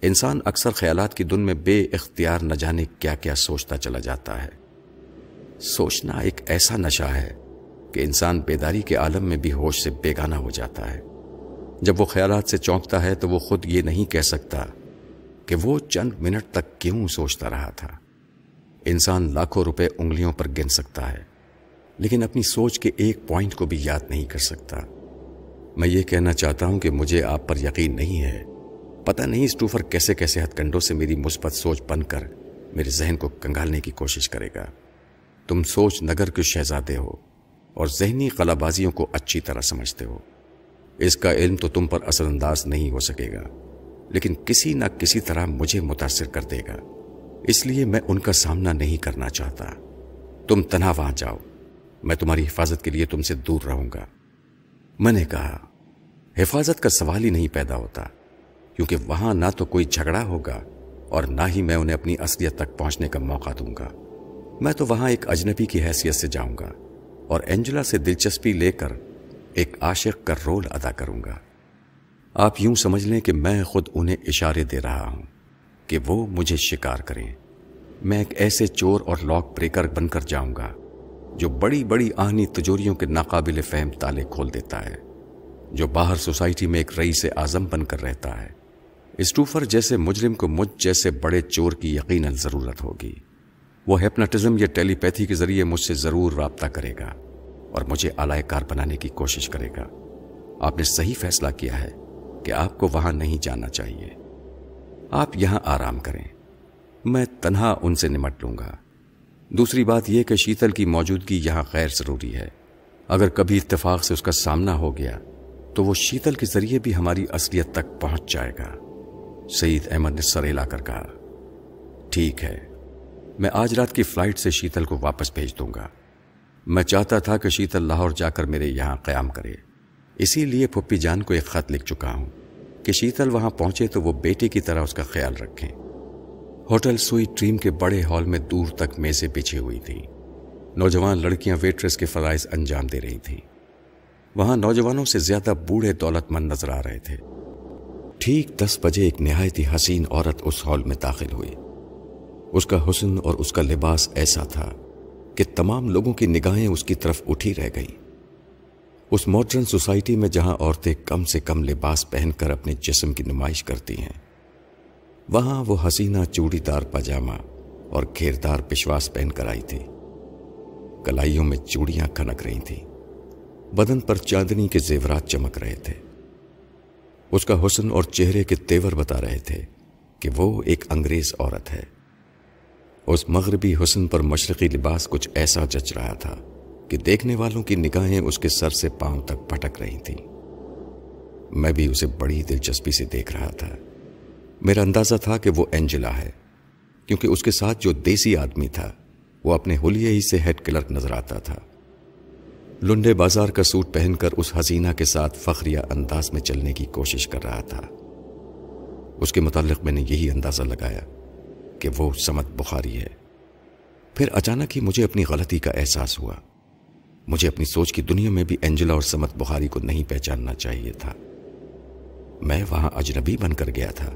انسان اکثر خیالات کی دن میں بے اختیار نہ جانے کیا کیا سوچتا چلا جاتا ہے۔ سوچنا ایک ایسا نشہ ہے کہ انسان بیداری کے عالم میں بھی ہوش سے بیگانہ ہو جاتا ہے۔ جب وہ خیالات سے چونکتا ہے تو وہ خود یہ نہیں کہہ سکتا کہ وہ چند منٹ تک کیوں سوچتا رہا تھا۔ انسان لاکھوں روپے انگلیوں پر گن سکتا ہے، لیکن اپنی سوچ کے ایک پوائنٹ کو بھی یاد نہیں کر سکتا۔ میں یہ کہنا چاہتا ہوں کہ مجھے آپ پر یقین نہیں ہے۔ پتہ نہیں اسٹوفر کیسے کیسے ہتھ کنڈوں سے میری مثبت سوچ بن کر میرے ذہن کو کنگالنے کی کوشش کرے گا۔ تم سوچ نگر کے شہزادے ہو اور ذہنی قلع بازیوں کو اچھی طرح سمجھتے ہو۔ اس کا علم تو تم پر اثر انداز نہیں ہو سکے گا، لیکن کسی نہ کسی طرح مجھے متاثر کر دے گا۔ اس لیے میں ان کا سامنا نہیں کرنا چاہتا۔ تم تنہا وہاں جاؤ، میں تمہاری حفاظت کے لیے تم سے دور رہوں گا۔ میں نے کہا، حفاظت کا سوال ہی نہیں پیدا ہوتا، کیونکہ وہاں نہ تو کوئی جھگڑا ہوگا اور نہ ہی میں انہیں اپنی اصلیت تک پہنچنے کا موقع دوں گا۔ میں تو وہاں ایک اجنبی کی حیثیت سے جاؤں گا اور اینجلا سے دلچسپی لے کر ایک عاشق کا رول ادا کروں گا۔ آپ یوں سمجھ لیں کہ میں خود انہیں اشارے دے رہا ہوں کہ وہ مجھے شکار کریں۔ میں ایک ایسے چور اور لاک بریکر بن کر جاؤں گا جو بڑی بڑی آہنی تجوریوں کے ناقابل فہم تالے کھول دیتا ہے، جو باہر سوسائٹی میں ایک رئیس اعظم بن کر رہتا ہے۔ اسٹوفر جیسے مجرم کو مجھ جیسے بڑے چور کی یقیناً ضرورت ہوگی۔ وہ ہیپناٹزم یا ٹیلی پیتھی کے ذریعے مجھ سے ضرور رابطہ کرے گا۔ اور مجھے اعلی کار بنانے کی کوشش کرے گا۔ آپ نے صحیح فیصلہ کیا ہے کہ آپ کو وہاں نہیں جانا چاہیے۔ آپ یہاں آرام کریں۔ میں تنہا ان سے نمٹ لوں گا۔ دوسری بات یہ کہ شیتل کی موجودگی یہاں غیر ضروری ہے۔ اگر کبھی اتفاق سے اس کا سامنا ہو گیا، تو وہ شیتل کے ذریعے بھی ہماری اصلیت تک پہنچ جائے گا۔ سعید احمد نے سر لا کر کہا، ٹھیک ہے، میں آج رات کی فلائٹ سے شیتل کو واپس بھیج دوں گا۔ میں چاہتا تھا کہ شیتل لاہور جا کر میرے یہاں قیام کرے۔ اسی لیے پھپی جان کو ایک خط لکھ چکا ہوں کہ شیتل وہاں پہنچے تو وہ بیٹے کی طرح اس کا خیال رکھیں۔ ہوٹل سوئی ٹریم کے بڑے ہال میں دور تک میزیں بچھی ہوئی تھیں۔ نوجوان لڑکیاں ویٹریس کے فرائض انجام دے رہی تھیں۔ وہاں نوجوانوں سے زیادہ بوڑھے دولت مند نظر آ رہے تھے۔ ٹھیک دس بجے ایک نہایت ہی حسین عورت اس ہال میں داخل ہوئی۔ اس کا حسن اور اس کا لباس ایسا تھا۔ کہ تمام لوگوں کی نگاہیں اس کی طرف اٹھی رہ گئیں۔ اس ماڈرن سوسائٹی میں جہاں عورتیں کم سے کم لباس پہن کر اپنے جسم کی نمائش کرتی ہیں، وہاں وہ حسینہ چوڑی دار پاجامہ اور گھیردار پشواس پہن کر آئی تھی۔ کلائیوں میں چوڑیاں کھنک رہی تھیں۔ بدن پر چاندنی کے زیورات چمک رہے تھے۔ اس کا حسن اور چہرے کے تیور بتا رہے تھے کہ وہ ایک انگریز عورت ہے۔ اس مغربی حسن پر مشرقی لباس کچھ ایسا جچ رہا تھا کہ دیکھنے والوں کی نگاہیں اس کے سر سے پاؤں تک پھٹک رہی تھیں۔ میں بھی اسے بڑی دلچسپی سے دیکھ رہا تھا۔ میرا اندازہ تھا کہ وہ اینجلا ہے، کیونکہ اس کے ساتھ جو دیسی آدمی تھا، وہ اپنے ہولیے ہی سے ہیڈ کلرک نظر آتا تھا۔ لنڈے بازار کا سوٹ پہن کر اس حسینہ کے ساتھ فخریہ انداز میں چلنے کی کوشش کر رہا تھا۔ اس کے متعلق میں نے یہی اندازہ لگایا۔ کہ وہ سمت بخاری ہے۔ پھر اچانک ہی مجھے اپنی غلطی کا احساس ہوا۔ مجھے اپنی سوچ کی دنیا میں بھی اینجلا اور سمت بخاری کو نہیں پہچاننا چاہیے تھا۔ میں وہاں اجنبی بن کر گیا تھا۔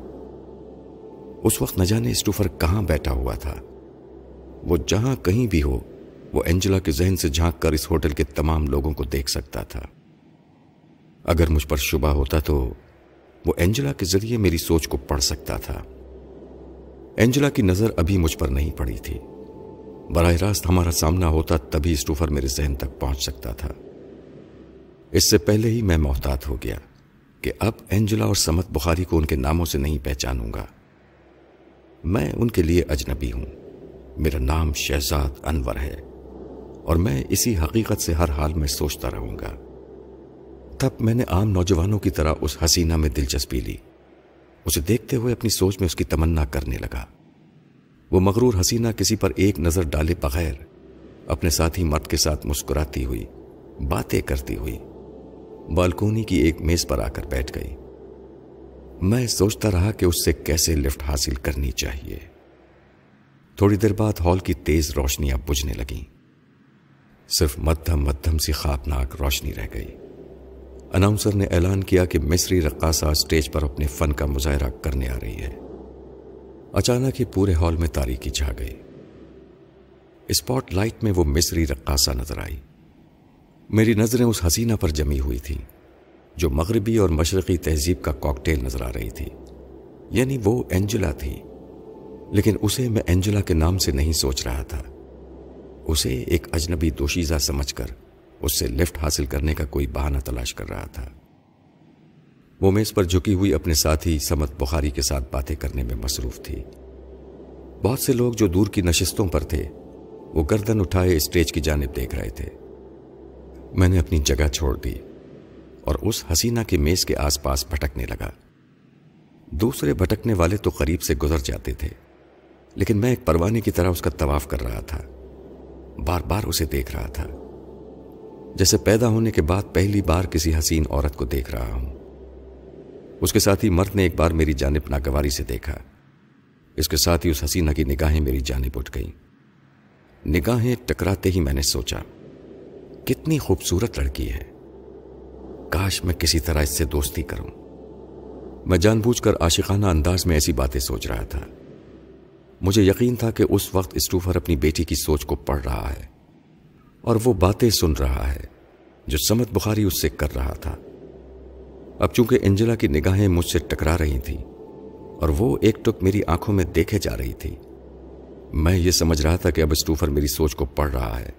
اس وقت نہ جانے اسٹوفر کہاں بیٹھا ہوا تھا۔ وہ جہاں کہیں بھی ہو، وہ اینجلا کے ذہن سے جھانک کر اس ہوٹل کے تمام لوگوں کو دیکھ سکتا تھا۔ اگر مجھ پر شبہ ہوتا تو وہ اینجلا کے ذریعے میری سوچ کو پڑھ سکتا تھا۔ اینجلا کی نظر ابھی مجھ پر نہیں پڑی تھی۔ براہ راست ہمارا سامنا ہوتا تبھی اسٹوفر میرے ذہن تک پہنچ سکتا تھا۔ اس سے پہلے ہی میں محتاط ہو گیا کہ اب اینجلا اور سمت بخاری کو ان کے ناموں سے نہیں پہچانوں گا۔ میں ان کے لیے اجنبی ہوں۔ میرا نام شہزاد انور ہے اور میں اسی حقیقت سے ہر حال میں سوچتا رہوں گا۔ تب میں نے عام نوجوانوں کی طرح اس حسینہ میں دلچسپی لی۔ اسے دیکھتے ہوئے اپنی سوچ میں اس کی تمنا کرنے لگا۔ وہ مغرور حسینہ کسی پر ایک نظر ڈالے بغیر اپنے ساتھی مرد کے ساتھ مسکراتی ہوئی، باتیں کرتی ہوئی، بالکونی کی ایک میز پر آ کر بیٹھ گئی۔ میں سوچتا رہا کہ اس سے کیسے لفٹ حاصل کرنی چاہیے۔ تھوڑی دیر بعد ہال کی تیز روشنیاں بجھنے لگیں۔ صرف مدھم مدھم سی خوابناک روشنی رہ گئی۔ اناؤنسر نے اعلان کیا کہ مصری رقاصہ اسٹیج پر اپنے فن کا مظاہرہ کرنے آ رہی ہے۔ اچانک ہی پورے ہال میں تاریخی چھا گئی۔ اسپاٹ لائٹ میں وہ مصری رقاصہ نظر آئی۔ میری نظریں اس حسینہ پر جمی ہوئی تھیں، جو مغربی اور مشرقی تہذیب کا کاکٹیل نظر آ رہی تھی۔ یعنی وہ اینجلا تھی۔ لیکن اسے میں اینجلا کے نام سے نہیں سوچ رہا تھا۔ اسے ایک اجنبی دوشیزہ سمجھ کر اس سے لفٹ حاصل کرنے کا کوئی بہانہ تلاش کر رہا تھا۔ وہ میز پر جھکی ہوئی اپنے ساتھی سمت بخاری کے ساتھ باتیں کرنے میں مصروف تھی۔ بہت سے لوگ جو دور کی نشستوں پر تھے، وہ گردن اٹھائے اسٹیج کی جانب دیکھ رہے تھے۔ میں نے اپنی جگہ چھوڑ دی اور اس حسینہ کے میز کے آس پاس بھٹکنے لگا۔ دوسرے بھٹکنے والے تو قریب سے گزر جاتے تھے، لیکن میں ایک پروانے کی طرح اس کا طواف کر رہا تھا۔ بار بار اسے دیکھ رہا تھا۔ جیسے پیدا ہونے کے بعد پہلی بار کسی حسین عورت کو دیکھ رہا ہوں۔ اس کے ساتھ ہی مرد نے ایک بار میری جانب ناگواری سے دیکھا۔ اس کے ساتھ ہی اس حسینہ کی نگاہیں میری جانب اٹھ گئیں۔ نگاہیں ٹکراتے ہی میں نے سوچا، کتنی خوبصورت لڑکی ہے۔ کاش میں کسی طرح اس سے دوستی کروں۔ میں جان بوجھ کر عاشقانہ انداز میں ایسی باتیں سوچ رہا تھا۔ مجھے یقین تھا کہ اس وقت اسٹوفر اپنی بیٹی کی سوچ کو پڑھ رہا ہے۔ اور وہ باتیں سن رہا ہے جو سمت بخاری اس سے کر رہا تھا۔ اب چونکہ انجلا کی نگاہیں مجھ سے ٹکرا رہی تھیں اور وہ ایک ٹک میری آنکھوں میں دیکھے جا رہی تھی، میں یہ سمجھ رہا تھا کہ اب اسٹوفر میری سوچ کو پڑھ رہا ہے۔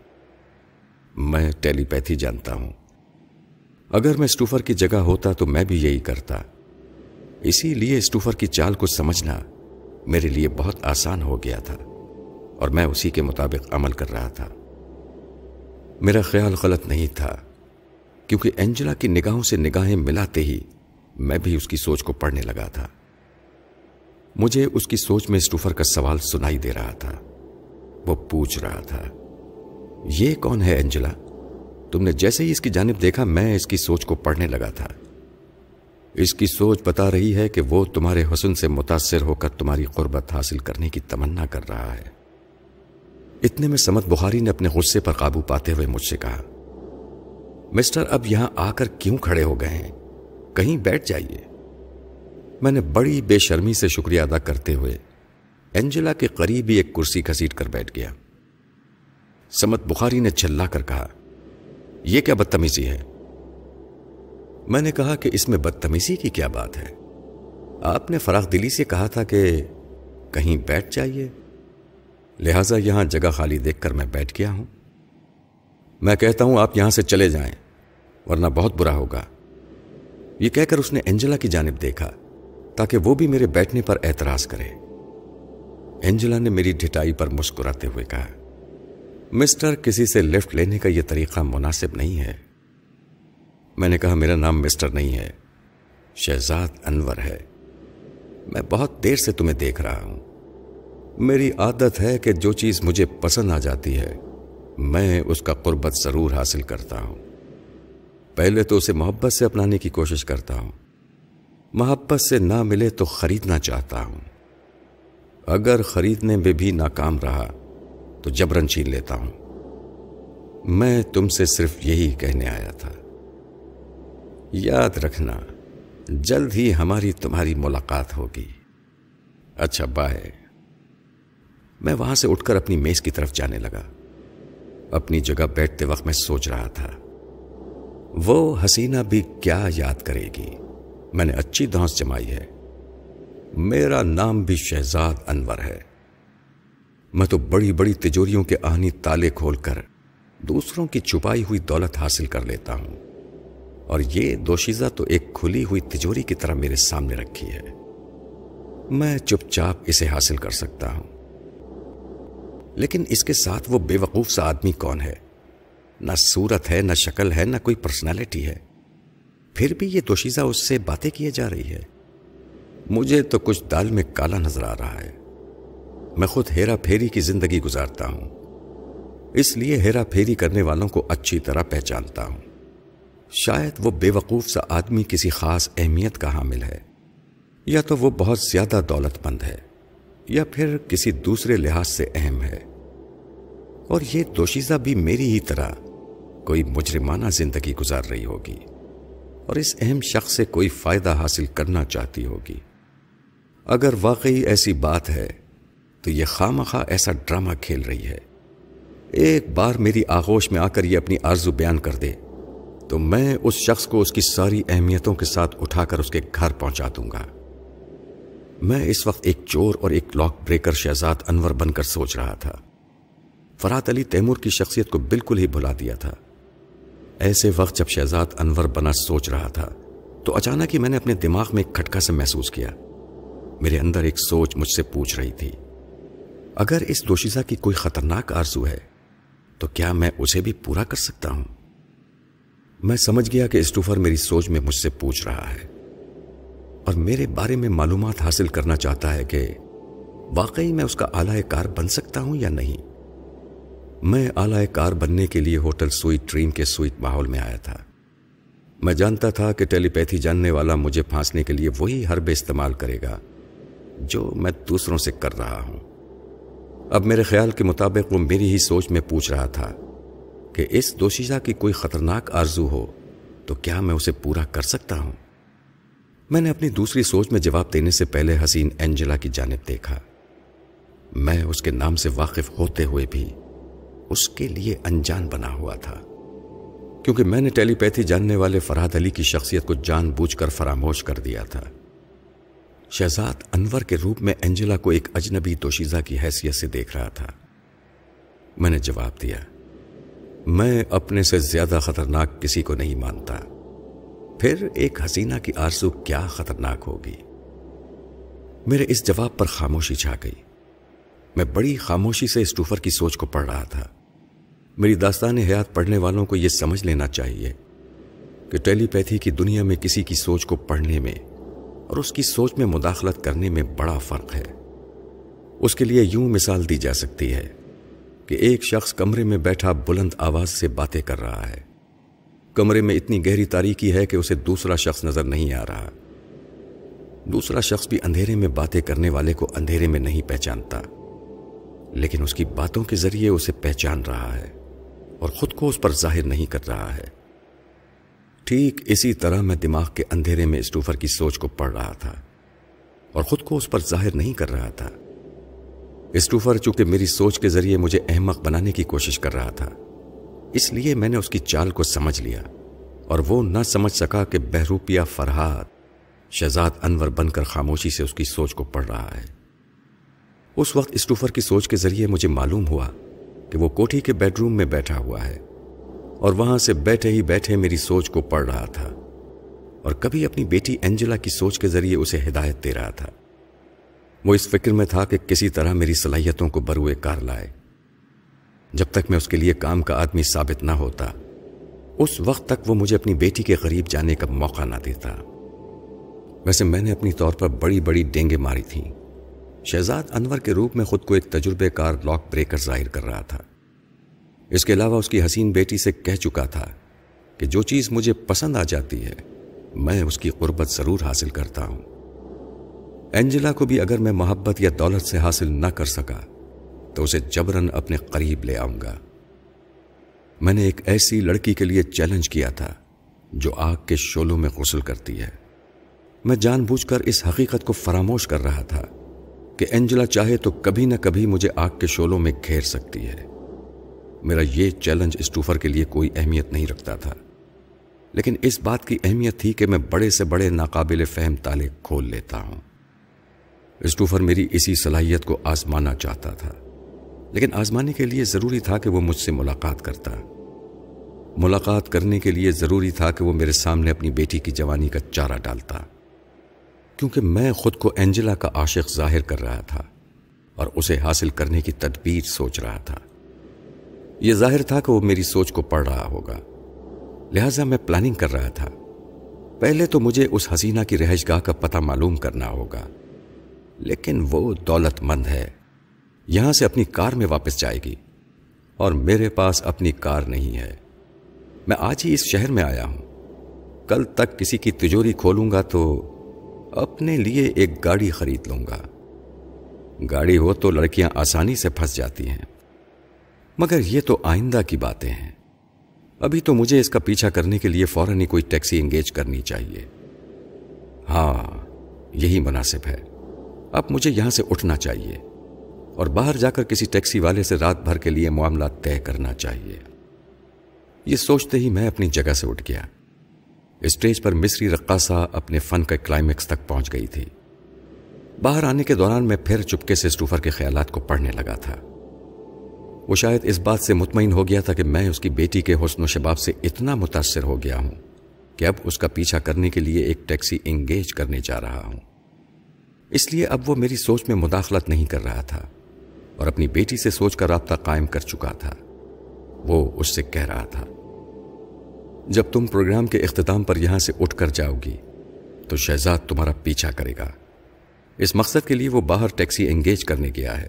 میں ٹیلی پیتھی جانتا ہوں۔ اگر میں اسٹوفر کی جگہ ہوتا تو میں بھی یہی کرتا۔ اسی لیے اسٹوفر کی چال کو سمجھنا میرے لیے بہت آسان ہو گیا تھا اور میں اسی کے مطابق عمل کر رہا تھا۔ میرا خیال غلط نہیں تھا، کیونکہ اینجلا کی نگاہوں سے نگاہیں ملاتے ہی میں بھی اس کی سوچ کو پڑھنے لگا تھا۔ مجھے اس کی سوچ میں اسٹوفر کا سوال سنائی دے رہا تھا۔ وہ پوچھ رہا تھا، یہ کون ہے اینجلا تم نے جیسے ہی اس کی جانب دیکھا، میں اس کی سوچ کو پڑھنے لگا تھا۔ اس کی سوچ بتا رہی ہے کہ وہ تمہارے حسن سے متاثر ہو کر تمہاری قربت حاصل کرنے کی تمنا کر رہا ہے۔ اتنے میں سمت بخاری نے اپنے غصے پر قابو پاتے ہوئے مجھ سے کہا، مسٹر، اب یہاں آ کر کیوں کھڑے ہو گئے ہیں؟ کہیں بیٹھ جائیے۔ میں نے بڑی بے شرمی سے شکریہ ادا کرتے ہوئے اینجلا کے قریب ہی ایک کرسی کھسیٹ کر بیٹھ گیا۔ سمت بخاری نے چلا کر کہا، یہ کیا بدتمیزی ہے؟ میں نے کہا کہ اس میں بدتمیزی کی کیا بات ہے؟ آپ نے فراخ دلی سے کہا تھا کہ کہیں بیٹھ جائیے۔ لہذا یہاں جگہ خالی دیکھ کر میں بیٹھ گیا ہوں۔ میں کہتا ہوں آپ یہاں سے چلے جائیں، ورنہ بہت برا ہوگا۔ یہ کہہ کر اس نے اینجلا کی جانب دیکھا، تاکہ وہ بھی میرے بیٹھنے پر اعتراض کرے۔ اینجلا نے میری ڈھٹائی پر مسکراتے ہوئے کہا، مسٹر، کسی سے لفٹ لینے کا یہ طریقہ مناسب نہیں ہے۔ میں نے کہا، میرا نام مسٹر نہیں ہے، شہزاد انور ہے۔ میں بہت دیر سے تمہیں دیکھ رہا ہوں۔ میری عادت ہے کہ جو چیز مجھے پسند آ جاتی ہے، میں اس کا قربت ضرور حاصل کرتا ہوں۔ پہلے تو اسے محبت سے اپنانے کی کوشش کرتا ہوں۔ محبت سے نہ ملے تو خریدنا چاہتا ہوں۔ اگر خریدنے میں بھی ناکام رہا، تو جبرن چھین لیتا ہوں۔ میں تم سے صرف یہی کہنے آیا تھا۔ یاد رکھنا، جلد ہی ہماری تمہاری ملاقات ہوگی۔ اچھا بائے میں وہاں سے اٹھ کر اپنی میز کی طرف جانے لگا۔ اپنی جگہ بیٹھتے وقت میں سوچ رہا تھا، وہ حسینہ بھی کیا یاد کرے گی؟ میں نے اچھی دھوس جمائی ہے۔ میرا نام بھی شہزاد انور ہے۔ میں تو بڑی بڑی تجوریوں کے آہنی تالے کھول کر دوسروں کی چھپائی ہوئی دولت حاصل کر لیتا ہوں۔ اور یہ دوشیزہ تو ایک کھلی ہوئی تجوری کی طرح میرے سامنے رکھی ہے۔ میں چپ چاپ اسے حاصل کر سکتا ہوں۔ لیکن اس کے ساتھ وہ بے وقوف سا آدمی کون ہے؟ نہ صورت ہے، نہ شکل ہے، نہ کوئی پرسنالٹی ہے۔ پھر بھی یہ دوشیزہ اس سے باتیں کیے جا رہی ہے۔ مجھے تو کچھ دال میں کالا نظر آ رہا ہے۔ میں خود ہیرا پھیری کی زندگی گزارتا ہوں۔ اس لیے ہیرا پھیری کرنے والوں کو اچھی طرح پہچانتا ہوں۔ شاید وہ بے وقوف سا آدمی کسی خاص اہمیت کا حامل ہے، یا تو وہ بہت زیادہ دولت مند ہے۔ یا پھر کسی دوسرے لحاظ سے اہم ہے۔ اور یہ دوشیزہ بھی میری ہی طرح کوئی مجرمانہ زندگی گزار رہی ہوگی اور اس اہم شخص سے کوئی فائدہ حاصل کرنا چاہتی ہوگی۔ اگر واقعی ایسی بات ہے تو یہ خام خواہ ایسا ڈرامہ کھیل رہی ہے۔ ایک بار میری آغوش میں آ کر یہ اپنی آرزو بیان کر دے تو میں اس شخص کو اس کی ساری اہمیتوں کے ساتھ اٹھا کر اس کے گھر پہنچا دوں گا۔ میں اس وقت ایک چور اور ایک لاک بریکر شہزاد انور بن کر سوچ رہا تھا۔ فرات علی تیمور کی شخصیت کو بالکل ہی بھلا دیا تھا۔ ایسے وقت جب شہزاد انور بنا سوچ رہا تھا، تو اچانک ہی میں نے اپنے دماغ میں ایک کھٹکا سے محسوس کیا۔ میرے اندر ایک سوچ مجھ سے پوچھ رہی تھی، اگر اس دوشیزہ کی کوئی خطرناک آرزو ہے، تو کیا میں اسے بھی پورا کر سکتا ہوں؟ میں سمجھ گیا کہ اسٹوفر میری سوچ میں مجھ سے پوچھ رہا ہے۔ اور میرے بارے میں معلومات حاصل کرنا چاہتا ہے کہ واقعی میں اس کا اعلی کار بن سکتا ہوں یا نہیں۔ میں اعلی کار بننے کے لیے ہوٹل سویٹ ڈریم کے سویٹ ماحول میں آیا تھا۔ میں جانتا تھا کہ ٹیلی پیتھی جاننے والا مجھے پھانسنے کے لیے وہی حرب استعمال کرے گا جو میں دوسروں سے کر رہا ہوں۔ اب میرے خیال کے مطابق وہ میری ہی سوچ میں پوچھ رہا تھا کہ اس دوشیزہ کی کوئی خطرناک آرزو ہو تو کیا میں اسے پورا کر سکتا ہوں؟ میں نے اپنی دوسری سوچ میں جواب دینے سے پہلے حسین اینجلا کی جانب دیکھا۔ میں اس کے نام سے واقف ہوتے ہوئے بھی اس کے لیے انجان بنا ہوا تھا۔ کیونکہ میں نے ٹیلی پیتھی جاننے والے فرحت علی کی شخصیت کو جان بوجھ کر فراموش کر دیا تھا۔ شہزاد انور کے روپ میں اینجلا کو ایک اجنبی توشیزہ کی حیثیت سے دیکھ رہا تھا۔ میں نے جواب دیا، میں اپنے سے زیادہ خطرناک کسی کو نہیں مانتا۔ پھر ایک حسینہ کی آرزو کیا خطرناک ہوگی؟ میرے اس جواب پر خاموشی چھا گئی۔ میں بڑی خاموشی سے اسٹوفر کی سوچ کو پڑھ رہا تھا۔ میری داستان حیات پڑھنے والوں کو یہ سمجھ لینا چاہیے کہ ٹیلی پیتھی کی دنیا میں کسی کی سوچ کو پڑھنے میں اور اس کی سوچ میں مداخلت کرنے میں بڑا فرق ہے۔ اس کے لیے یوں مثال دی جا سکتی ہے کہ ایک شخص کمرے میں بیٹھا بلند آواز سے باتیں کر رہا ہے۔ کمرے میں اتنی گہری تاریکی ہے کہ اسے دوسرا شخص نظر نہیں آ رہا۔ دوسرا شخص بھی اندھیرے میں باتیں کرنے والے کو اندھیرے میں نہیں پہچانتا، لیکن اس کی باتوں کے ذریعے اسے پہچان رہا ہے اور خود کو اس پر ظاہر نہیں کر رہا ہے۔ ٹھیک اسی طرح میں دماغ کے اندھیرے میں اسٹوفر کی سوچ کو پڑھ رہا تھا اور خود کو اس پر ظاہر نہیں کر رہا تھا۔ اسٹوفر چونکہ میری سوچ کے ذریعے مجھے احمق بنانے کی کوشش کر رہا تھا اس لیے میں نے اس کی چال کو سمجھ لیا اور وہ نہ سمجھ سکا کہ بہروپیا فرحات شہزاد انور بن کر خاموشی سے اس کی سوچ کو پڑھ رہا ہے۔ اس وقت اسٹوفر کی سوچ کے ذریعے مجھے معلوم ہوا کہ وہ کوٹھی کے بیڈ روم میں بیٹھا ہوا ہے اور وہاں سے بیٹھے ہی بیٹھے میری سوچ کو پڑھ رہا تھا اور کبھی اپنی بیٹی اینجلا کی سوچ کے ذریعے اسے ہدایت دے رہا تھا۔ وہ اس فکر میں تھا کہ کسی طرح میری صلاحیتوں کو بروئے کار لائے۔ جب تک میں اس کے لیے کام کا آدمی ثابت نہ ہوتا، اس وقت تک وہ مجھے اپنی بیٹی کے قریب جانے کا موقع نہ دیتا۔ ویسے میں نے اپنی طور پر بڑی بڑی ڈینگے ماری تھیں۔ شہزاد انور کے روپ میں خود کو ایک تجربے کار لاک بریکر ظاہر کر رہا تھا۔ اس کے علاوہ اس کی حسین بیٹی سے کہہ چکا تھا کہ جو چیز مجھے پسند آ جاتی ہے، میں اس کی قربت ضرور حاصل کرتا ہوں۔ اینجلا کو بھی اگر میں محبت یا دولت سے حاصل نہ کر سکا تو اسے جبرن اپنے قریب لے آؤں گا۔ میں نے ایک ایسی لڑکی کے لیے چیلنج کیا تھا جو آگ کے شولوں میں غسل کرتی ہے۔ میں جان بوجھ کر اس حقیقت کو فراموش کر رہا تھا کہ اینجلا چاہے تو کبھی نہ کبھی مجھے آگ کے شولوں میں گھیر سکتی ہے۔ میرا یہ چیلنج اسٹوفر کے لیے کوئی اہمیت نہیں رکھتا تھا۔ لیکن اس بات کی اہمیت تھی کہ میں بڑے سے بڑے ناقابل فہم تالے کھول لیتا ہوں۔ اسٹوفر میری اسی صلاحیت کو آزمانا چاہتا تھا۔ لیکن آزمانے کے لیے ضروری تھا کہ وہ مجھ سے ملاقات کرتا۔ ملاقات کرنے کے لیے ضروری تھا کہ وہ میرے سامنے اپنی بیٹی کی جوانی کا چارہ ڈالتا۔ کیونکہ میں خود کو اینجلا کا عاشق ظاہر کر رہا تھا اور اسے حاصل کرنے کی تدبیر سوچ رہا تھا۔ یہ ظاہر تھا کہ وہ میری سوچ کو پڑھ رہا ہوگا۔ لہذا میں پلاننگ کر رہا تھا۔ پہلے تو مجھے اس حسینہ کی رہائش گاہ کا پتہ معلوم کرنا ہوگا۔ لیکن وہ دولت مند ہے۔ یہاں سے اپنی کار میں واپس جائے گی۔ اور میرے پاس اپنی کار نہیں ہے۔ میں آج ہی اس شہر میں آیا ہوں۔ کل تک کسی کی تجوری کھولوں گا تو اپنے لیے ایک گاڑی خرید لوں گا۔ گاڑی ہو تو لڑکیاں آسانی سے پھنس جاتی ہیں۔ مگر یہ تو آئندہ کی باتیں ہیں۔ ابھی تو مجھے اس کا پیچھا کرنے کے لیے فوراً ہی کوئی ٹیکسی انگیج کرنی چاہیے۔ ہاں یہی مناسب ہے۔ اب مجھے یہاں سے اٹھنا چاہیے۔ اور باہر جا کر کسی ٹیکسی والے سے رات بھر کے لیے معاملات طے کرنا چاہیے۔ یہ سوچتے ہی میں اپنی جگہ سے اٹھ گیا۔ اسٹیج پر مصری رقاصہ اپنے فن کے کلائمیکس تک پہنچ گئی تھی۔ باہر آنے کے دوران میں پھر چپکے سے اسٹوفر کے خیالات کو پڑھنے لگا تھا۔ وہ شاید اس بات سے مطمئن ہو گیا تھا کہ میں اس کی بیٹی کے حسن و شباب سے اتنا متاثر ہو گیا ہوں کہ اب اس کا پیچھا کرنے کے لیے ایک ٹیکسی انگیج کرنے جا رہا ہوں۔ اس لیے اب وہ میری سوچ میں مداخلت نہیں کر رہا تھا۔ اور اپنی بیٹی سے سوچ کا رابطہ قائم کر چکا تھا۔ وہ اس سے کہہ رہا تھا، جب تم پروگرام کے اختتام پر یہاں سے اٹھ کر جاؤ گی، تو شہزاد تمہارا پیچھا کرے گا۔ اس مقصد کے لیے وہ باہر ٹیکسی انگیج کرنے گیا ہے۔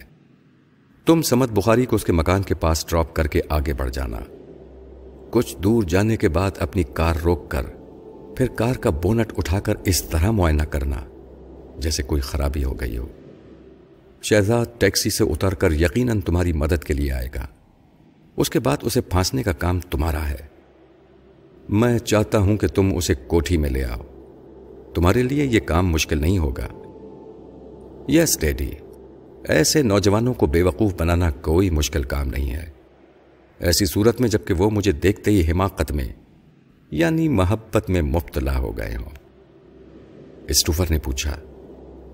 تم سمت بخاری کو اس کے مکان کے پاس ڈراپ کر کے آگے بڑھ جانا۔ کچھ دور جانے کے بعد اپنی کار روک کر، پھر کار کا بونٹ اٹھا کر اس طرح معائنہ کرنا، جیسے کوئی خرابی ہو گئی ہو۔ شہزاد ٹیکسی سے اتر کر یقیناً تمہاری مدد کے لیے آئے گا۔ اس کے بعد اسے پھانسنے کا کام تمہارا ہے۔ میں چاہتا ہوں کہ تم اسے کوٹھی میں لے آؤ۔ تمہارے لیے یہ کام مشکل نہیں ہوگا۔ Yes, daddy. ایسے نوجوانوں کو بے وقوف بنانا کوئی مشکل کام نہیں ہے۔ ایسی صورت میں جبکہ وہ مجھے دیکھتے ہی حماقت میں یعنی محبت میں مبتلا ہو گئے ہوں۔ اسٹوفر نے پوچھا،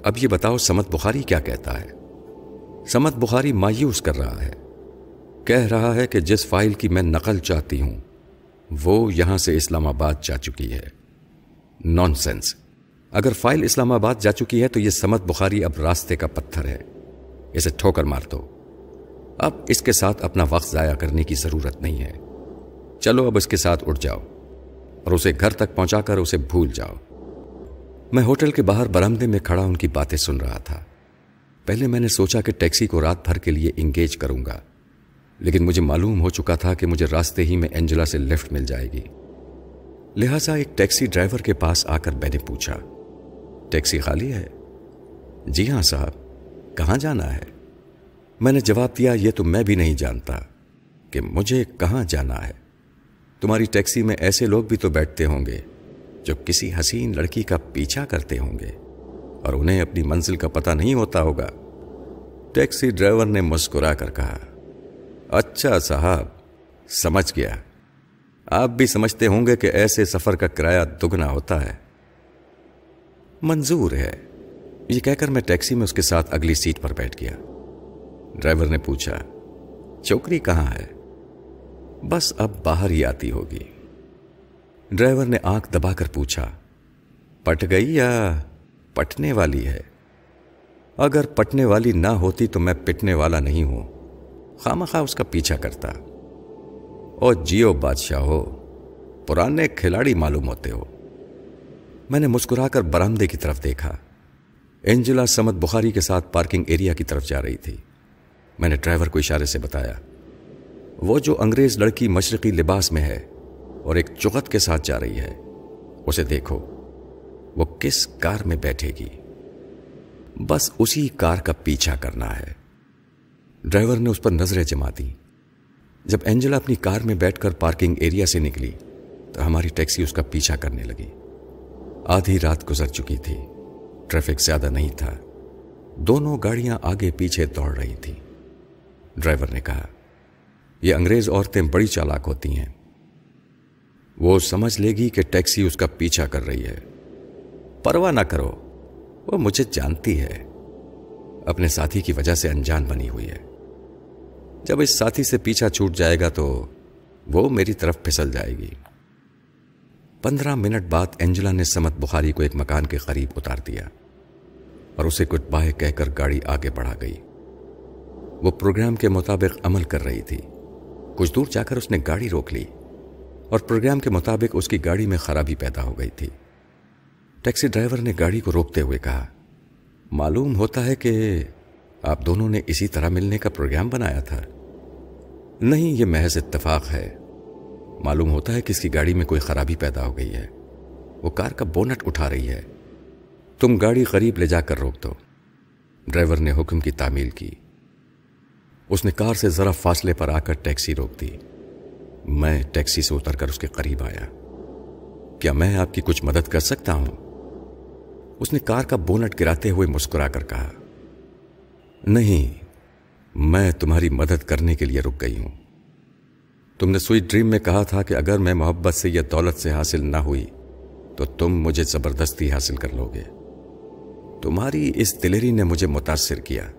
اب یہ بتاؤ سمت بخاری کیا کہتا ہے؟ سمت بخاری مایوس کر رہا ہے۔ کہہ رہا ہے کہ جس فائل کی میں نقل چاہتی ہوں، وہ یہاں سے اسلام آباد جا چکی ہے۔ نان سینس اگر فائل اسلام آباد جا چکی ہے تو یہ سمت بخاری اب راستے کا پتھر ہے۔ اسے ٹھوکر مار دو۔ اب اس کے ساتھ اپنا وقت ضائع کرنے کی ضرورت نہیں ہے۔ چلو اب اس کے ساتھ اٹھ جاؤ اور اسے گھر تک پہنچا کر اسے بھول جاؤ۔ میں ہوٹل کے باہر برامدے میں کھڑا ان کی باتیں سن رہا تھا۔ پہلے میں نے سوچا کہ ٹیکسی کو رات بھر کے لیے انگیج کروں گا، لیکن مجھے معلوم ہو چکا تھا کہ مجھے راستے ہی میں اینجلا سے لفٹ مل جائے گی۔ لہذا ایک ٹیکسی ڈرائیور کے پاس آ کر میں نے پوچھا، ٹیکسی خالی ہے؟ جی ہاں صاحب، کہاں جانا ہے؟ میں نے جواب دیا، یہ تو میں بھی نہیں جانتا کہ مجھے کہاں جانا ہے۔ تمہاری ٹیکسی میں ایسے لوگ بھی تو بیٹھتے ہوں گے جو کسی حسین لڑکی کا پیچھا کرتے ہوں گے، اور انہیں اپنی منزل کا پتہ نہیں ہوتا ہوگا۔ ٹیکسی ڈرائیور نے مسکرا کر کہا اچھا صاحب، سمجھ گیا۔ آپ بھی سمجھتے ہوں گے کہ ایسے سفر کا کرایہ دگنا ہوتا ہے۔ منظور ہے۔ یہ کہہ کر میں ٹیکسی میں اس کے ساتھ اگلی سیٹ پر بیٹھ گیا۔ ڈرائیور نے پوچھا، چوکری کہاں ہے؟ بس اب باہر ہی آتی ہوگی۔ ڈرائیور نے آنکھ دبا کر پوچھا، پٹ گئی یا پٹنے والی ہے؟ اگر پٹنے والی نہ ہوتی تو میں پٹنے والا نہیں ہوں۔ خام خواہ اس کا پیچھا کرتا۔ او جیو بادشاہ ہو پرانے کھلاڑی معلوم ہوتے ہو۔ میں نے مسکرا کر برامدے کی طرف دیکھا۔ اینجلا سمت بخاری کے ساتھ پارکنگ ایریا کی طرف جا رہی تھی۔ میں نے ڈرائیور کو اشارے سے بتایا۔ وہ جو انگریز لڑکی مشرقی لباس میں ہے اور ایک چغت کے ساتھ جا رہی ہے، اسے دیکھو۔ وہ کس کار میں بیٹھے گی؟ بس اسی کار کا پیچھا کرنا ہے۔ ڈرائیور نے اس پر نظریں جما دی جب اینجلا اپنی کار میں بیٹھ کر پارکنگ ایریا سے نکلی، تو ہماری ٹیکسی اس کا پیچھا کرنے لگی۔ آدھی رات گزر چکی تھی۔ ٹریفک زیادہ نہیں تھا۔ دونوں گاڑیاں آگے پیچھے دوڑ رہی تھی ڈرائیور نے کہا، یہ انگریز عورتیں بڑی چالاک ہوتی ہیں۔ وہ سمجھ لے گی کہ ٹیکسی اس کا پیچھا کر رہی ہے۔ پرواہ نہ کرو۔ وہ مجھے جانتی ہے۔ اپنے ساتھی کی وجہ سے انجان بنی ہوئی ہے۔ جب اس ساتھی سے پیچھا چھوٹ جائے گا تو وہ میری طرف پھسل جائے گی۔ پندرہ منٹ بعد اینجلا نے سمت بخاری کو ایک مکان کے قریب اتار دیا اور اسے کچھ باہے کہہ کر گاڑی آگے بڑھا گئی۔ وہ پروگرام کے مطابق عمل کر رہی تھی۔ کچھ دور جا کر اس نے گاڑی روک لی اور پروگرام کے مطابق اس کی گاڑی میں خرابی پیدا ہو گئی تھی۔ ٹیکسی ڈرائیور نے گاڑی کو روکتے ہوئے کہا، معلوم ہوتا ہے کہ آپ دونوں نے اسی طرح ملنے کا پروگرام بنایا تھا۔ نہیں، یہ محض اتفاق ہے۔ معلوم ہوتا ہے کہ اس کی گاڑی میں کوئی خرابی پیدا ہو گئی ہے۔ وہ کار کا بونٹ اٹھا رہی ہے۔ تم گاڑی قریب لے جا کر روک دو۔ ڈرائیور نے حکم کی تعمیل کی۔ اس نے کار سے ذرا فاصلے پر آ کر ٹیکسی روک دی۔ میں ٹیکسی سے اتر کر اس کے قریب آیا۔ کیا میں آپ کی کچھ مدد کر سکتا ہوں؟ اس نے کار کا بونٹ گراتے ہوئے مسکرا کر کہا، نہیں، میں تمہاری مدد کرنے کے لیے رک گئی ہوں۔ تم نے سوئٹ ڈریم میں کہا تھا کہ اگر میں محبت سے یا دولت سے حاصل نہ ہوئی، تو تم مجھے زبردستی حاصل کر لو گے۔ تمہاری اس دلیری نے مجھے متاثر کیا،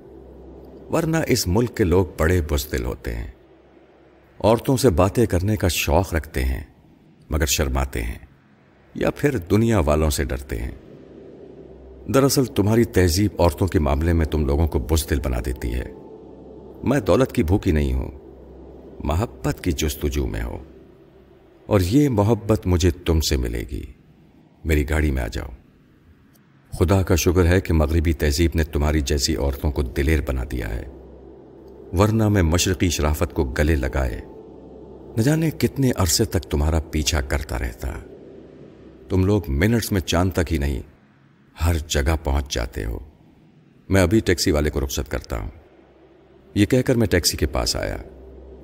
ورنہ اس ملک کے لوگ بڑے بزدل ہوتے ہیں۔ عورتوں سے باتیں کرنے کا شوق رکھتے ہیں، مگر شرماتے ہیں، یا پھر دنیا والوں سے ڈرتے ہیں۔ دراصل تمہاری تہذیب عورتوں کے معاملے میں تم لوگوں کو بزدل بنا دیتی ہے۔ میں دولت کی بھوکی نہیں ہوں۔ محبت کی جستجو میں ہو اور یہ محبت مجھے تم سے ملے گی۔ میری گاڑی میں آ جاؤ۔ خدا کا شکر ہے کہ مغربی تہذیب نے تمہاری جیسی عورتوں کو دلیر بنا دیا ہے۔ ورنہ میں مشرقی شرافت کو گلے لگائے۔ نہ جانے کتنے عرصے تک تمہارا پیچھا کرتا رہتا۔ تم لوگ منٹس میں چاند تک ہی نہیں ہر جگہ پہنچ جاتے ہو۔ میں ابھی ٹیکسی والے کو رخصت کرتا ہوں۔ یہ کہہ کر میں ٹیکسی کے پاس آیا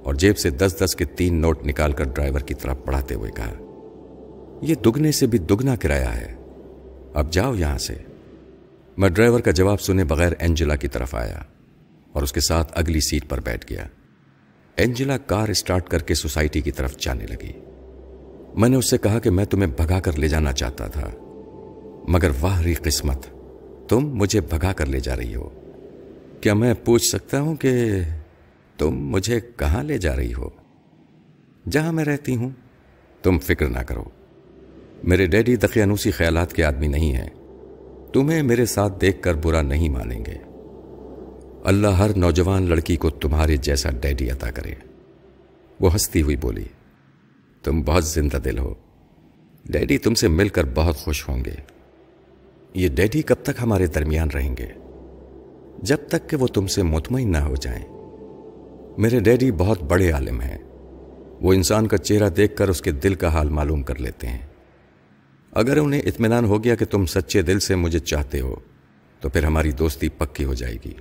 اور جیب سے دس دس کے تین نوٹ نکال کر ڈرائیور کی طرف پڑھاتے ہوئے کہا، یہ دگنے سے بھی دگنا کرایہ ہے۔ اب جاؤ یہاں سے۔ میں ڈرائیور کا جواب سنے بغیر اینجلا کی طرف آیا اور اس کے ساتھ اگلی سیٹ پر بیٹھ گیا۔ اینجلا کار اسٹارٹ کر کے سوسائٹی کی طرف جانے لگی۔ میں نے اس سے کہا کہ میں تمہیں بھگا کر لے جانا چاہتا تھا۔ مگر واہ ری قسمت، تم مجھے بھگا کر لے جا رہی ہو۔ کیا میں پوچھ سکتا ہوں کہ تم مجھے کہاں لے جا رہی ہو؟ جہاں میں رہتی ہوں۔ تم فکر نہ کرو۔ میرے ڈیڈی دقیانوسی خیالات کے آدمی نہیں ہیں۔ تمہیں میرے ساتھ دیکھ کر برا نہیں مانیں گے۔ اللہ ہر نوجوان لڑکی کو تمہارے جیسا ڈیڈی عطا کرے۔ وہ ہنستی ہوئی بولی، تم بہت زندہ دل ہو۔ ڈیڈی تم سے مل کر بہت خوش ہوں گے۔ یہ ڈیڈی کب تک ہمارے درمیان رہیں گے؟ جب تک کہ وہ تم سے مطمئن نہ ہو جائیں۔ میرے ڈیڈی بہت بڑے عالم ہیں۔ وہ انسان کا چہرہ دیکھ کر اس کے دل کا حال معلوم کر لیتے ہیں۔ اگر انہیں اطمینان ہو گیا کہ تم سچے دل سے مجھے چاہتے ہو، تو پھر ہماری دوستی پکی ہو جائے گی۔